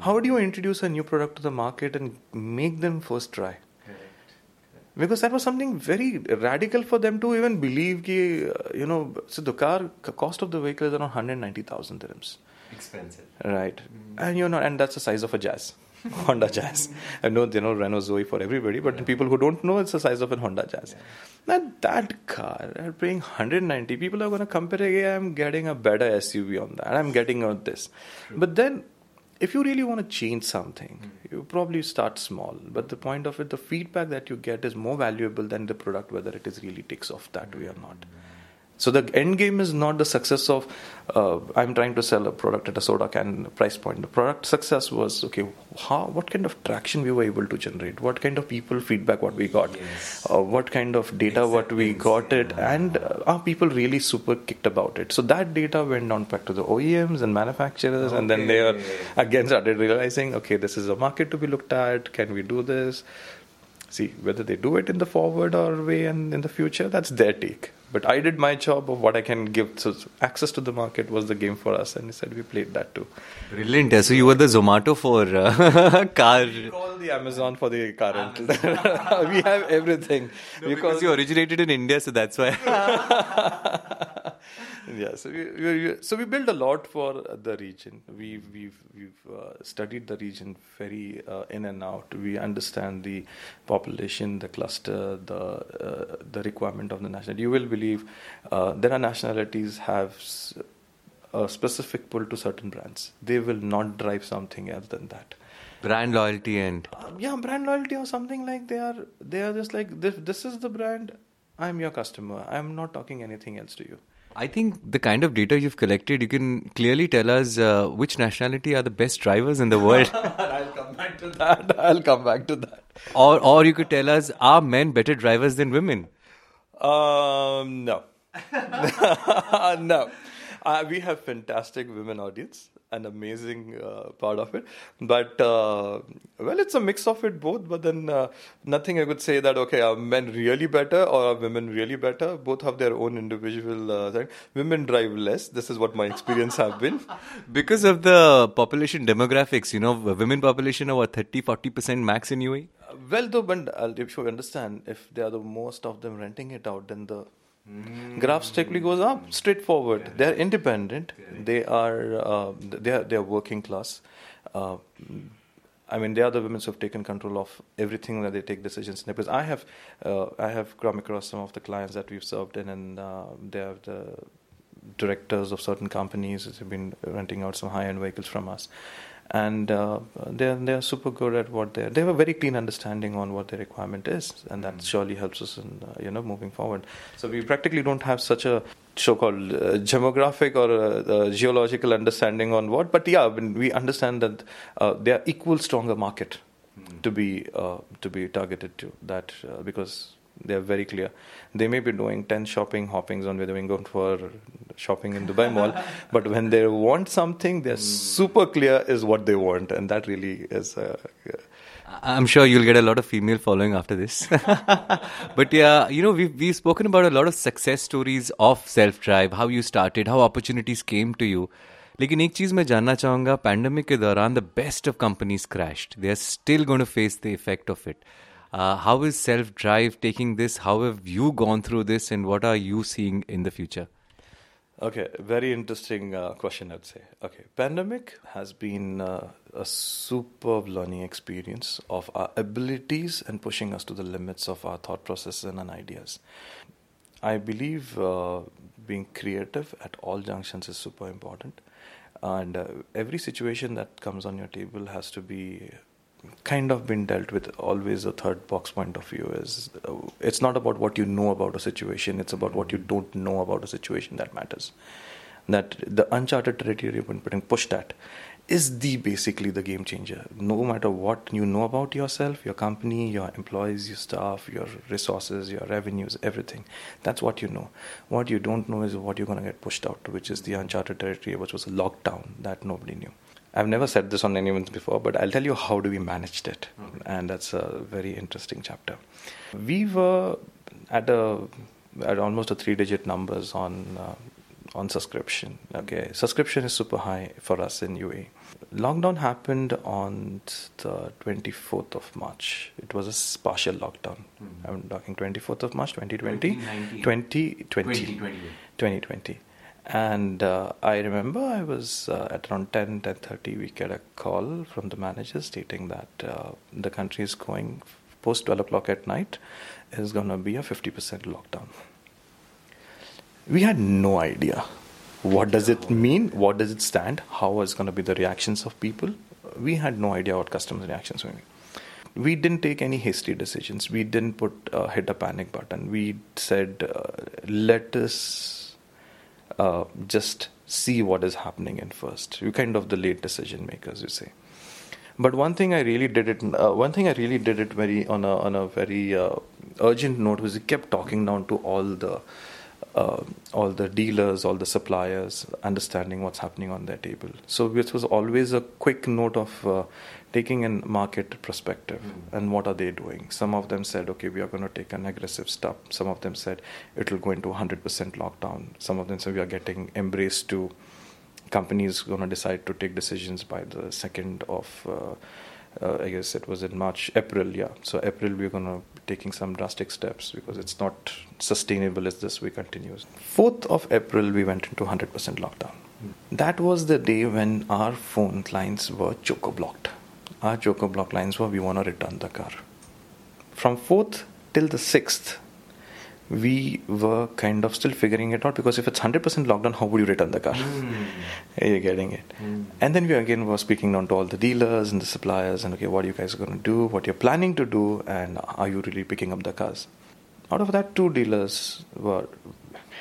how do you introduce a new product to the market and make them first try because that was something very radical for them to even believe की you know सिद्ध car cost of the vehicle is around hundred ninety thousand right and you know and that's the size of a jazz (laughs) Honda Jazz. I know they know Renault Zoe for everybody, but people who don't know, it's the size of a Honda Jazz. Now that car, at paying 190, people are going to compare. Yeah, I'm getting a better SUV on that. I'm getting on this, but then if you really want to change something, mm. you probably start small. But the point of it, the feedback that you get is more valuable than the product, whether it is really takes off that way or not. So the end game is not the success of uh, I'm trying to sell a product at a soda can price point. The product success was okay. How what kind of traction we were able to generate? What kind of people feedback what we got? Yes. Uh, what kind of data what we got it? And uh, are people really super kicked about it? So that data went on back to the OEMs and manufacturers, okay. and then they are again started realizing okay, this is a market to be looked at. Can we do this? See whether they do it in the forward or way and in the future. That's their take. But I did my job of what I can give. So access to the market was the game for us, and he said we played that too. Brilliant. So you were the Zomato for uh, (laughs) car. We call the Amazon for the car rental. (laughs) we have everything. No, because, because you originated in India, so that's why. (laughs) yeah, so we, we, so we built a lot for the region. We've we've we've uh, studied the region very uh, in and out. We understand the population, the cluster, the uh, the requirement of the national. You will believe uh, there are nationalities have a specific pull to certain brands. They will not drive something else than that brand loyalty and uh, yeah brand loyalty or something like they are they are just like this this is the brand i'm your customer i'm not talking anything else to you I think the kind of data you've collected, you can clearly tell us uh, which nationality are the best drivers in the world. (laughs) I'll come back to that. (laughs) I'll come back to that. Or, or you could tell us, are men better drivers than women? Um, no. (laughs) no. Uh, we have fantastic women audience an amazing uh, part of it. But uh, well, it's a mix of it both. But then uh, nothing I could say that okay, are men really better or are women really better? Both have their own individual uh, thing. Women drive less. This is what my experience have been. (laughs) because of the population demographics, you know, women population are what 30, 40 percent max in UAE. well, though, but uh, if you understand, if they are the most of them renting it out, then the Mm. Graph strictly goes up, straightforward. They're independent. They are uh, they are they are working class. Uh, I mean, they are the women who have taken control of everything that they take decisions. Because I have uh, I have come across some of the clients that we've served in, and uh, they are the directors of certain companies who have been renting out some high end vehicles from us and uh, they're they're super good at what they are. they have a very clean understanding on what their requirement is, and that mm. surely helps us in uh, you know moving forward. So we practically don't have such a so-called uh, demographic or uh, geological understanding on what, but yeah, we understand that uh, they are equal stronger market mm. to be uh, to be targeted to that because they are very clear. They may be doing 10 shopping hoppings on where they're going for shopping in Dubai Mall, (laughs) but when they want something, they're mm. super clear is what they want, and that really is. Uh, I'm sure you'll get a lot of female following after this. (laughs) but yeah, you know, we've, we've spoken about a lot of success stories of self drive, how you started, how opportunities came to you. लेकिन एक चीज मैं जानना चाहूंगा pandemic के दौरान the best of companies crashed they are still going to face the effect of it uh, how is self drive taking this? How have you gone through this, and what are you seeing in the future? Okay, very interesting uh, question, I'd say. Okay, pandemic has been uh, a superb learning experience of our abilities and pushing us to the limits of our thought processes and ideas. I believe uh, being creative at all junctions is super important, and uh, every situation that comes on your table has to be kind of been dealt with always a third box point of view is uh, it's not about what you know about a situation it's about what you don't know about a situation that matters. That the uncharted territory when putting pushed at is the basically the game changer. No matter what you know about yourself your company your employees your staff your resources your revenues everything that's what you know. What you don't know is what you're going to get pushed out to which is the uncharted territory which was a lockdown that nobody knew I've never said this on anyone before, but I'll tell you how do we managed it, okay. and that's a very interesting chapter. We were at a at almost a three-digit numbers on uh, on subscription. Okay, subscription is super high for us in UAE. Lockdown happened on the 24th of March. It was a partial lockdown. Mm-hmm. I'm talking 24th of March 2020. 2020. 2020. 2020. And uh, I remember I was uh, at around 10, 10.30, we get a call from the manager stating that uh, the country is going post 12 o'clock at night is going to be a 50% lockdown. We had no idea What does it mean? What does it stand? How is going to be the reactions of people? We had no idea what customers' reactions were. We didn't take any hasty decisions. We didn't put uh, hit a panic button. We said, uh, let us uh, just see what is happening in first. We kind of the late decision makers, you say. But one thing I really did it. Uh, one thing I really did it very on a on a very uh, urgent note was we kept talking down to all the uh, all the dealers, all the suppliers, understanding what's happening on their table. So this was always a quick note of uh, taking a market perspective mm. and what are they doing. Some of them said, okay, we are going to take an aggressive step. Some of them said it will go into 100% lockdown. Some of them said we are getting embraced to companies going to decide to take decisions by the second of. Uh, uh, I guess it was in March, April, yeah. So April we're gonna be taking some drastic steps because it's not sustainable as this way continues. Fourth of April we went into 100% lockdown. That was the day when our phone lines were choco blocked. Our choco block lines were we wanna return the car. From fourth till the sixth, we were kind of still figuring it out because if it's 100% lockdown, how would you return the car? Mm. (laughs) You're getting it. Mm. And then we again were speaking down to all the dealers and the suppliers and okay, what are you guys going to do? What you're planning to do? And are you really picking up the cars? Out of that, two dealers were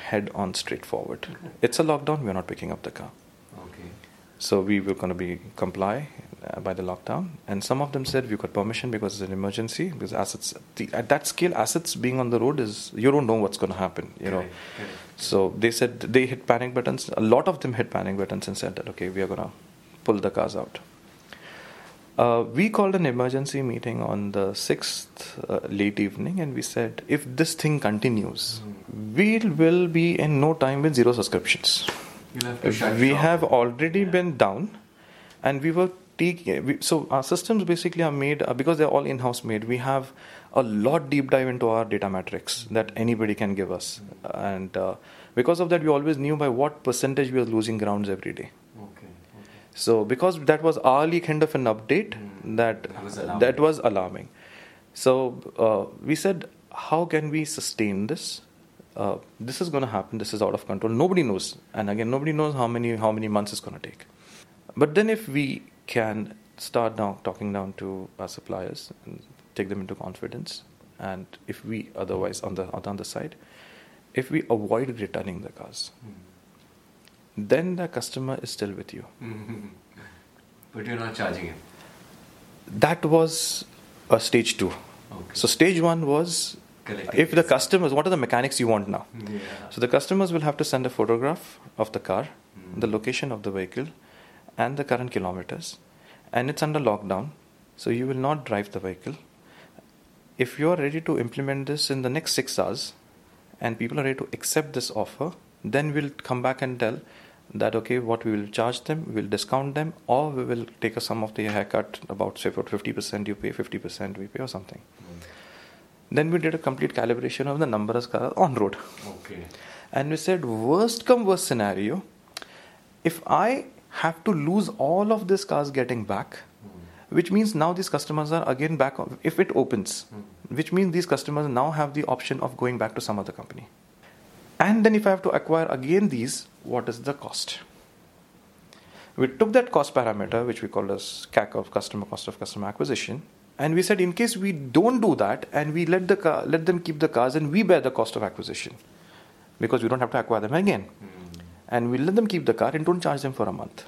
head on straightforward. (laughs) It's a lockdown, we're not picking up the car. So we were going to be comply uh, by the lockdown. And some of them said we got permission because it's an emergency. Because assets the, at that scale, assets being on the road is you don't know what's going to happen. You know. So they said they hit panic buttons. A lot of them hit panic buttons and said that okay, we are going to pull the cars out. Uh, we called an emergency meeting on the sixth uh, late evening, and we said if this thing continues, mm. we will be in no time with zero subscriptions. Have we have already yeah. been down, and we were taking. so our systems basically are made uh, because they're all in-house made we have a lot deep dive into our data metrics that anybody can give us and uh, because of that we always knew by what percentage we are losing grounds every day okay, okay. so because that was hourly kind of an update mm. that that was, that was alarming so uh, we said how can we sustain this uh, this is going to happen this is out of control nobody knows and again nobody knows how many how many months it's going to take but then if we can start now talking down to our suppliers and take them into confidence. And if we otherwise on the on the other side, if we avoid returning the cars, mm-hmm. then the customer is still with you. Mm-hmm. But you're not charging him. That was a stage two. Okay. So stage one was Collecting if the customers, what are the mechanics you want now? Yeah. So the customers will have to send a photograph of the car, mm. the location of the vehicle, and the current kilometers and it's under lockdown so you will not drive the vehicle if you are ready to implement this in the next 6 hours and people are ready to accept this offer then we'll come back and tell that okay what we will charge them we will discount them or we will take a sum of the haircut about say for 50% you pay 50% we pay or something. Then we did a complete calibration of the number of cars on road okay and we said worst come worst scenario if i have to lose all of these cars getting back, hmm. which means now these customers are again back on, if it opens, hmm. which means these customers now have the option of going back to some other company. And then if I have to acquire again these, what is the cost? We took that cost parameter, which we call as CAC of customer cost of customer acquisition, and we said in case we don't do that and we let the car, let them keep the cars and we bear the cost of acquisition because we don't have to acquire them again. Mm and we let them keep the car and don't charge them for a month.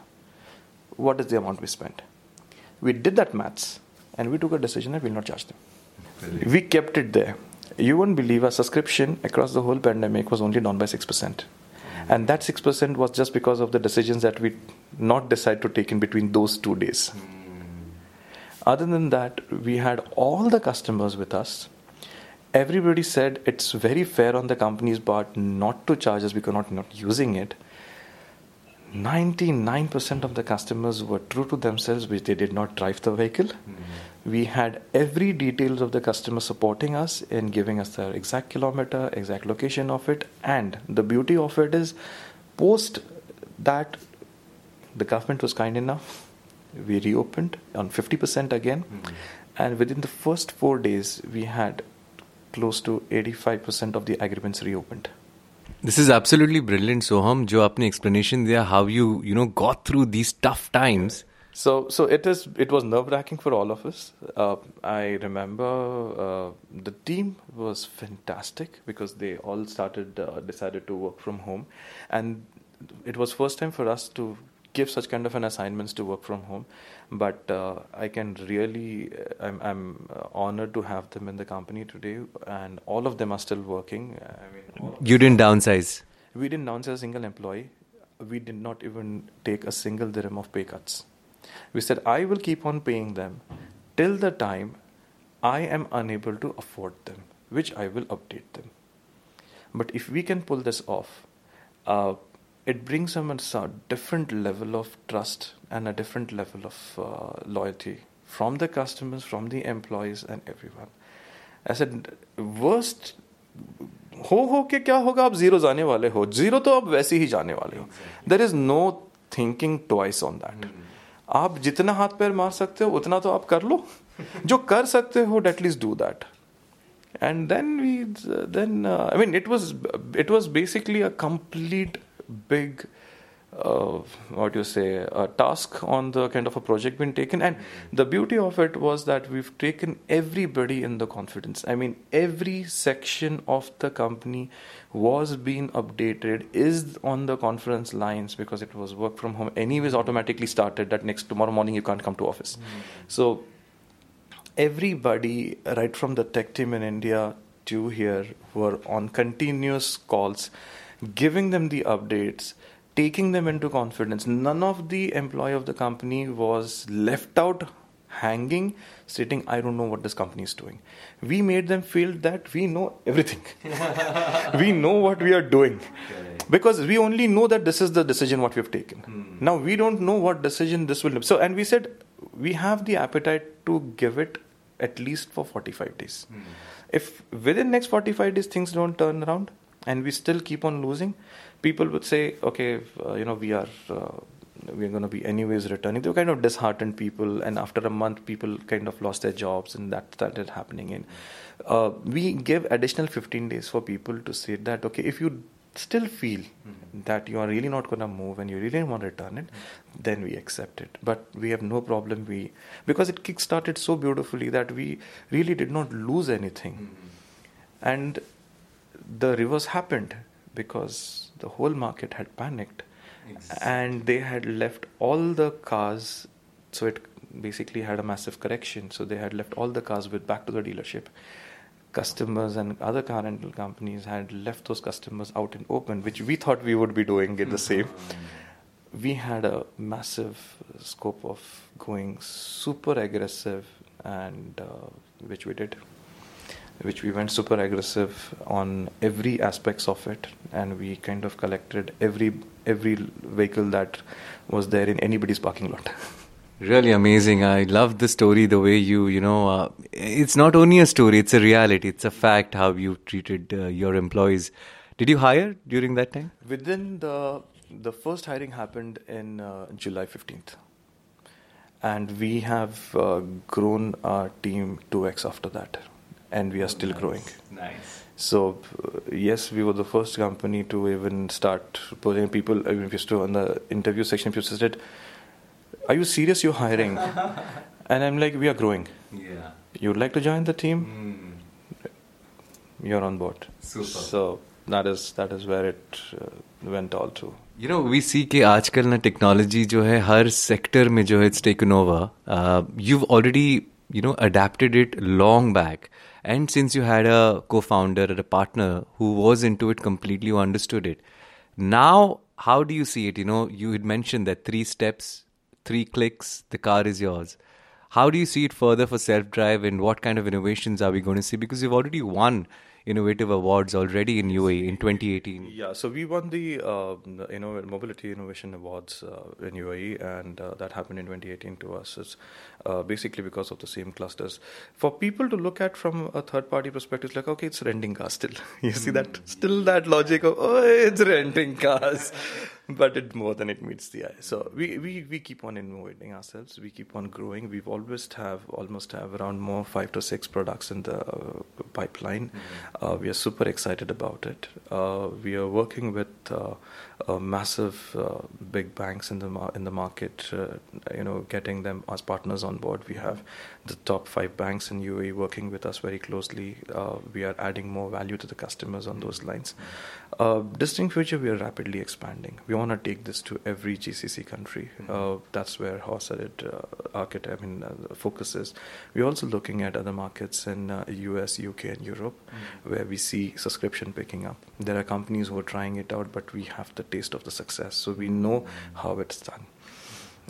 What is the amount we spent? We did that maths and we took a decision that we'll not charge them. Really? We kept it there. You won't believe our subscription across the whole pandemic was only down by 6%. Mm-hmm. And that 6% was just because of the decisions that we not decide to take in between those two days. Mm-hmm. Other than that, we had all the customers with us everybody said it's very fair on the company's part not to charge us because not not using it 99% of the customers were true to themselves, which they did not drive the vehicle. Mm-hmm. We had every details of the customer supporting us in giving us the exact kilometer, exact location of it. And the beauty of it is, post that, the government was kind enough we reopened on 50% again. Mm-hmm. And within the first four days, we had close to 85% of the agreements reopened. This is absolutely brilliant, Soham. Jo apne explanation there, how you you know got through these tough times. So so it is it was nerve wracking for all of us. Uh, I remember uh, the team was fantastic because they all started uh, decided to work from home, and it was first time for us to give such kind of an assignments to work from home. But uh, I can really, I'm, I'm honored to have them in the company today, and all of them are still working. I mean, you didn't downsize. We didn't downsize a single employee. We did not even take a single dirham of pay cuts. We said, I will keep on paying them till the time I am unable to afford them, which I will update them. But if we can pull this off, uh, it brings them a different level of trust and a different level of uh, loyalty from the customers, from the employees, and everyone. I said, worst हो हो के क्या होगा आप zero जाने वाले हो zero तो आप वैसे ही जाने वाले हो there is no thinking twice on that आप जितना हाथ पैर मार सकते हो उतना तो आप कर लो जो कर सकते हो at least do that and then we then uh, i mean it was it was basically a complete big uh, what do you say a task on the kind of a project been taken. And the beauty of it was that we've taken everybody in the confidence. I mean every section of the company was being updated is on the conference lines because it was work from home. Anyways automatically started that next tomorrow morning you can't come to office. Mm-hmm. so everybody right from the tech team in india to here were on continuous calls giving them the updates taking them into confidence. None of the employee of the company was left out hanging, stating, I don't know what this company is doing. We made them feel that we know everything. (laughs) we know what we are doing. Because we only know that this is the decision what we've taken. Hmm. Now we don't know what decision this will so and we said we have the appetite to give it at least for 45 days. Hmm. If within next 45 days things don't turn around and we still keep on losing, people would say, okay, uh, you know, we are uh, we're going to be anyways returning. They were kind of disheartened people, and after a month, people kind of lost their jobs, and that started happening. And uh, we give additional 15 days for people to say that, okay, if you still feel mm-hmm. that you are really not going to move and you really want to return it, mm-hmm. then we accept it. But we have no problem. We because it kick-started so beautifully that we really did not lose anything, mm-hmm. and the reverse happened because the whole market had panicked. Exactly. and they had left all the cars so it basically had a massive correction. So they had left all the cars with back to the dealership. Customers and other car rental companies had left those customers out in open which we thought we would be doing in the same. We had a massive scope of going super aggressive and uh, which we did which we went super aggressive on every aspects of it and we kind of collected every every vehicle that was there in anybody's parking lot. (laughs) Really amazing. I love the story the way you you know uh, it's not only a story it's a reality. It's a fact how you treated uh, your employees. Did you hire during that time? Within the the first hiring happened in uh, july 15th and we have uh, grown our team 2x after that and we are still nice. growing. Nice. So uh, yes, we were the first company to even start putting people. I mean, used to on the interview section, people said, "Are you serious? You're hiring?" (laughs) and I'm like, "We are growing. Yeah. You'd like to join the team? Mm. You're on board." Super. So that is that is where it uh, went all to. You know, we see कि आजकल ना technology जो है हर sector में जो है it's taken over you've already you know adapted it long back and since you had a co founder or a partner who was into it completely, who understood it, now how do you see it? You know, you had mentioned that three steps, three clicks, the car is yours. How do you see it further for self drive and what kind of innovations are we going to see? Because you've already won innovative awards already in UAE in 2018. Yeah, so we won the, uh, you know Mobility Innovation Awards uh, in UAE, and uh, that happened in 2018 to us. It's uh, basically because of the same clusters. For people to look at from a third-party perspective, it's like okay, it's renting cars still. (laughs) you see that still that logic of oh, it's renting cars. (laughs) but it more than it meets the eye. So we, we, we keep on innovating ourselves. We keep on growing. We've always have almost have around more five to six products in the uh, pipeline. Mm-hmm. Uh, we are super excited about it. Uh, we are working with uh, massive uh, big banks in the in the market. Uh, you know, getting them as partners on board. We have the top five banks in UAE working with us very closely. we are adding more value to the customers on those lines. Mm-hmm. distinct future, we are rapidly expanding. We want to take this to every GCC country. Mm-hmm. Uh, that's where Hausarid uh, Architect, I mean, uh, focuses. We're also looking at other markets in US, uh, UK, and Europe, mm-hmm. where we see subscription picking up. There are companies who are trying it out, but we have the taste of the success, so we know how it's done.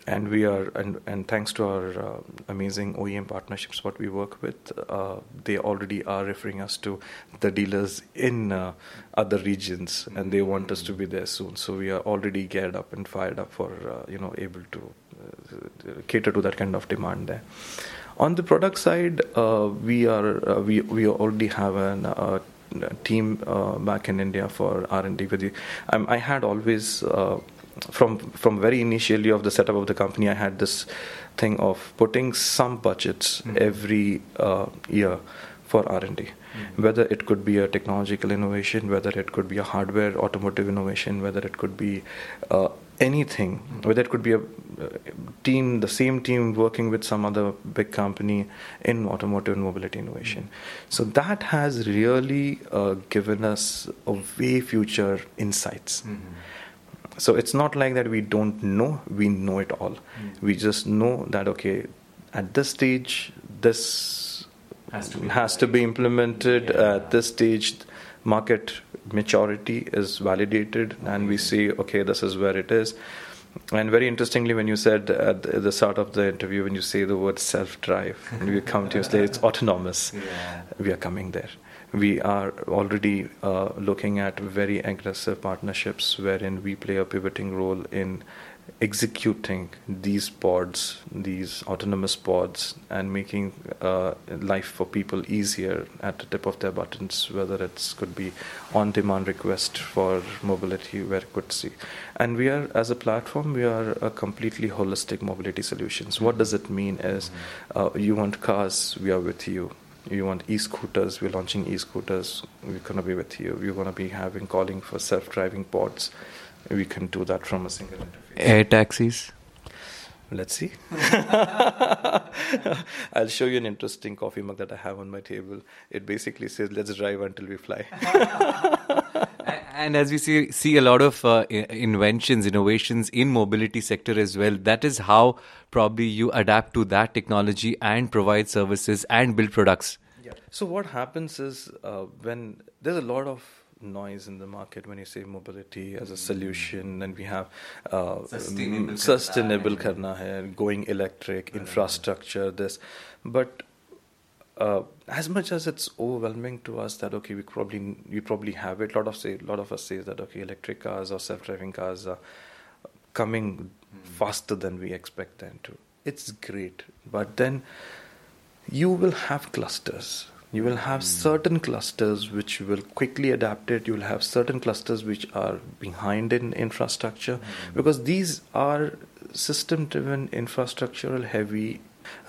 And we are and, and thanks to our uh, amazing OEM partnerships what we work with uh, they already are referring us to the dealers in uh, other regions and they want us to be there soon. So we are already geared up and fired up for uh, you know able to uh, cater to that kind of demand there. On the product side uh, we are we we already have an team back in India for R&D with you. Um, I had always from from very initially of the setup of the company, I had this thing of putting some budgets mm-hmm. every uh, year for R and D, mm-hmm. whether it could be a technological innovation, whether it could be a hardware automotive innovation, whether it could be uh, anything, whether it could be a uh, team, the same team working with some other big company in automotive and mobility innovation. So that has really uh, given us a way future insights. Mm-hmm so it's not like that we don't know we know it all mm. we just know that okay at this stage this has to be, has to be implemented yeah. at this stage market maturity is validated and we see okay this is where it is. And very interestingly when you said at the start of the interview when you say the word self drive and we come to you say it's autonomous. Yeah. we are coming there. We are already uh, looking at very aggressive partnerships wherein we play a pivoting role in executing these pods, these autonomous pods, and making uh, life for people easier at the tip of their buttons, whether it could be on demand request for mobility, where it could see. And we are, as a platform, we are a completely holistic mobility solutions. What does it mean is uh, you want cars, we are with you you want e-scooters we're launching e-scooters we're going to be with you we're going to be having calling for self-driving pods we can do that from a single interface air taxis. Let's see. (laughs) I'll show you an interesting coffee mug that i have on my table. It basically says let's drive until we fly. (laughs) And as we see see a lot of uh, inventions innovations in mobility sector as well that is how probably you adapt to that technology and provide services and build products. Yeah. So what happens is uh, when there's a lot of noise in the market when you say mobility as a solution and we have uh, sustainable, sustainable karna hai, going electric infrastructure this. But uh, as much as it's overwhelming to us that okay we probably we probably have it a lot of say a lot of us say that okay electric cars or self-driving cars are coming mm. faster than we expect them to. It's great. But then you will have clusters you will have certain clusters which will quickly adapt it you will have certain clusters which are behind in infrastructure mm. because these are system driven infrastructural heavy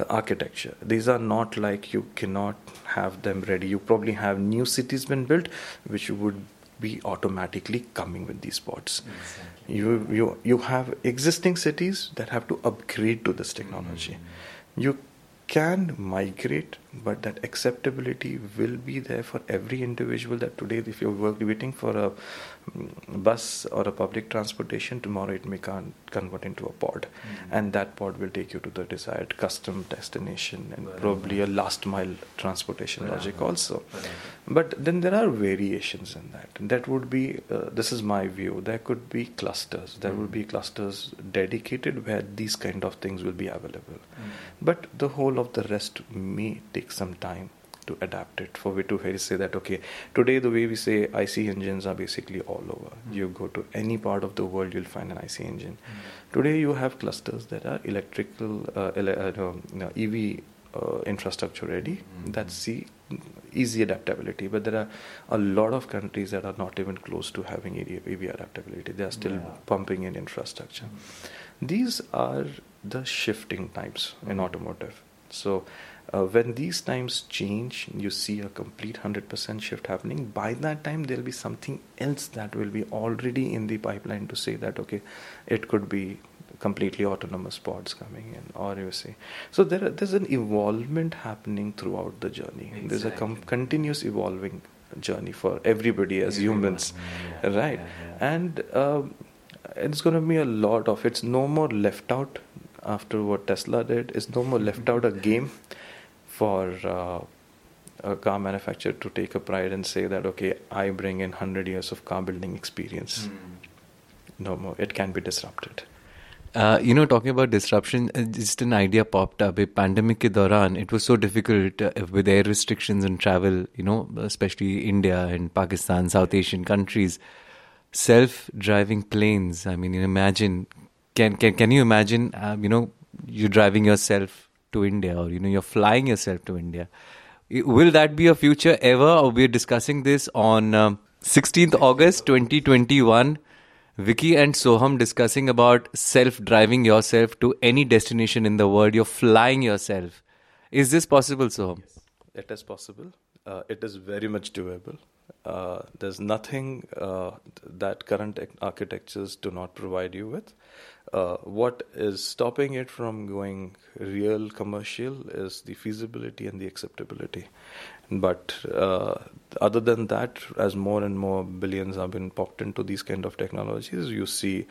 architecture. These are not like you cannot have them ready. You probably have new cities been built, which would be automatically coming with these pods. Exactly. You you you have existing cities that have to upgrade to this technology. Mm-hmm. You can migrate, but that acceptability will be there for every individual. That today, if you're waiting for a mm, bus or a public transportation, tomorrow it may con- convert into a pod, mm-hmm. and that pod will take you to the desired custom destination and probably a last mile transportation logic also. But then there are variations in that. That would be uh, this is my view. There could be clusters. There mm-hmm. will be clusters dedicated where these kind of things will be available. Mm-hmm. But the whole of the rest may take some time to adapt it for we to say that okay today the way we say IC engines are basically all over mm-hmm. you go to any part of the world you'll find an IC engine mm-hmm. today you have clusters that are electrical uh, ele- uh, no, EV uh, infrastructure ready mm-hmm. that see easy adaptability. But there are a lot of countries that are not even close to having EV adaptability. They are still yeah. pumping in infrastructure. These are the shifting times in mm-hmm. automotive. So uh, when these times change, you see a complete 100% shift happening. By that time, there'll be something else that will be already in the pipeline to say that, okay, it could be completely autonomous pods coming in, or you see. So there, there's an evolvement happening throughout the journey. Exactly. There's a com- continuous evolving journey for everybody as humans, yeah. (laughs) right? Yeah, yeah. And um, it's going to be a lot of. It's no more left out after what Tesla did. It's no more left out a game for uh, a car manufacturer to take a pride and say that okay i bring in 100 years of car building experience mm. no more it can be disrupted uh, you know, talking about disruption, uh, just an idea popped up. A pandemic ke dauran, it was so difficult uh, with air restrictions and travel, you know, especially India and Pakistan, South Asian countries. Self-driving planes. I mean, imagine. Can can can you imagine? Um, you know, you driving yourself to India or you know you're flying yourself to India. Will that be a future ever? Or we're discussing this on um, 16th August 2021. Vicky and Soham discussing about self-driving yourself to any destination in the world. You're flying yourself. Is this possible, Soham? Yes, it is possible. Uh, it is very much doable. Uh, there's nothing uh, that current architectures do not provide you with. Uh, what is stopping it from going real commercial is the feasibility and the acceptability. But uh, other than that, as more and more billions have been popped into these kind of technologies, you see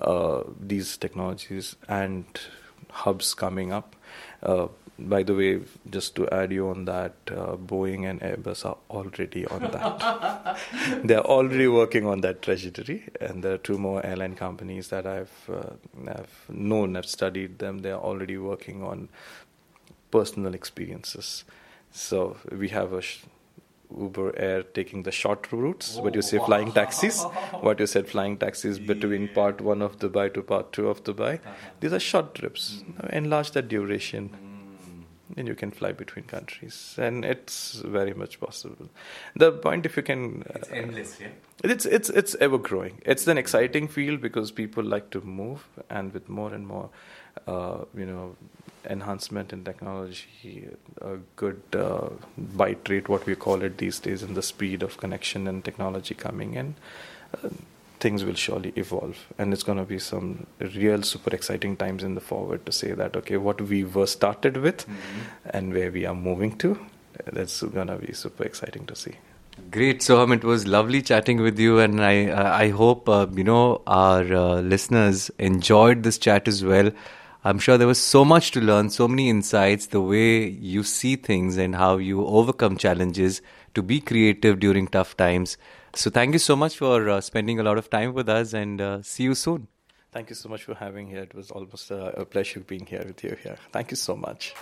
uh, these technologies and hubs coming up. By the way, just to add you on that, uh, Boeing and Airbus are already on that. (laughs) They're already working on that trajectory, and there are two more airline companies that I've uh, I've known, I've studied them. They're already working on personal experiences. So we have a sh- Uber Air taking the short routes. what you say, flying taxis. (laughs) what you said, flying taxis between yeah. part one of Dubai to part two of Dubai. Uh-huh. These are short trips. Mm. Enlarge that duration. Mm and you can fly between countries. And it's very much possible. The point if you can uh, it's endless yeah? It's it's it's ever growing. It's an exciting field because people like to move and with more and more uh, you know enhancement in technology a good uh, byte rate what we call it these days and the speed of connection and technology coming in. Uh, things will surely evolve and it's going to be some real super exciting times in the forward to say that okay what we were started with mm-hmm. and where we are moving to that's going to be super exciting to see Great, Soham. It was lovely chatting with you, and I uh, I hope uh, you know our uh, listeners enjoyed this chat as well. I'm sure there was so much to learn, so many insights, the way you see things and how you overcome challenges to be creative during tough times. So thank you so much for uh, spending a lot of time with us and uh, see you soon. Thank you so much for having here. It was almost a, a pleasure being here with you here. Thank you so much.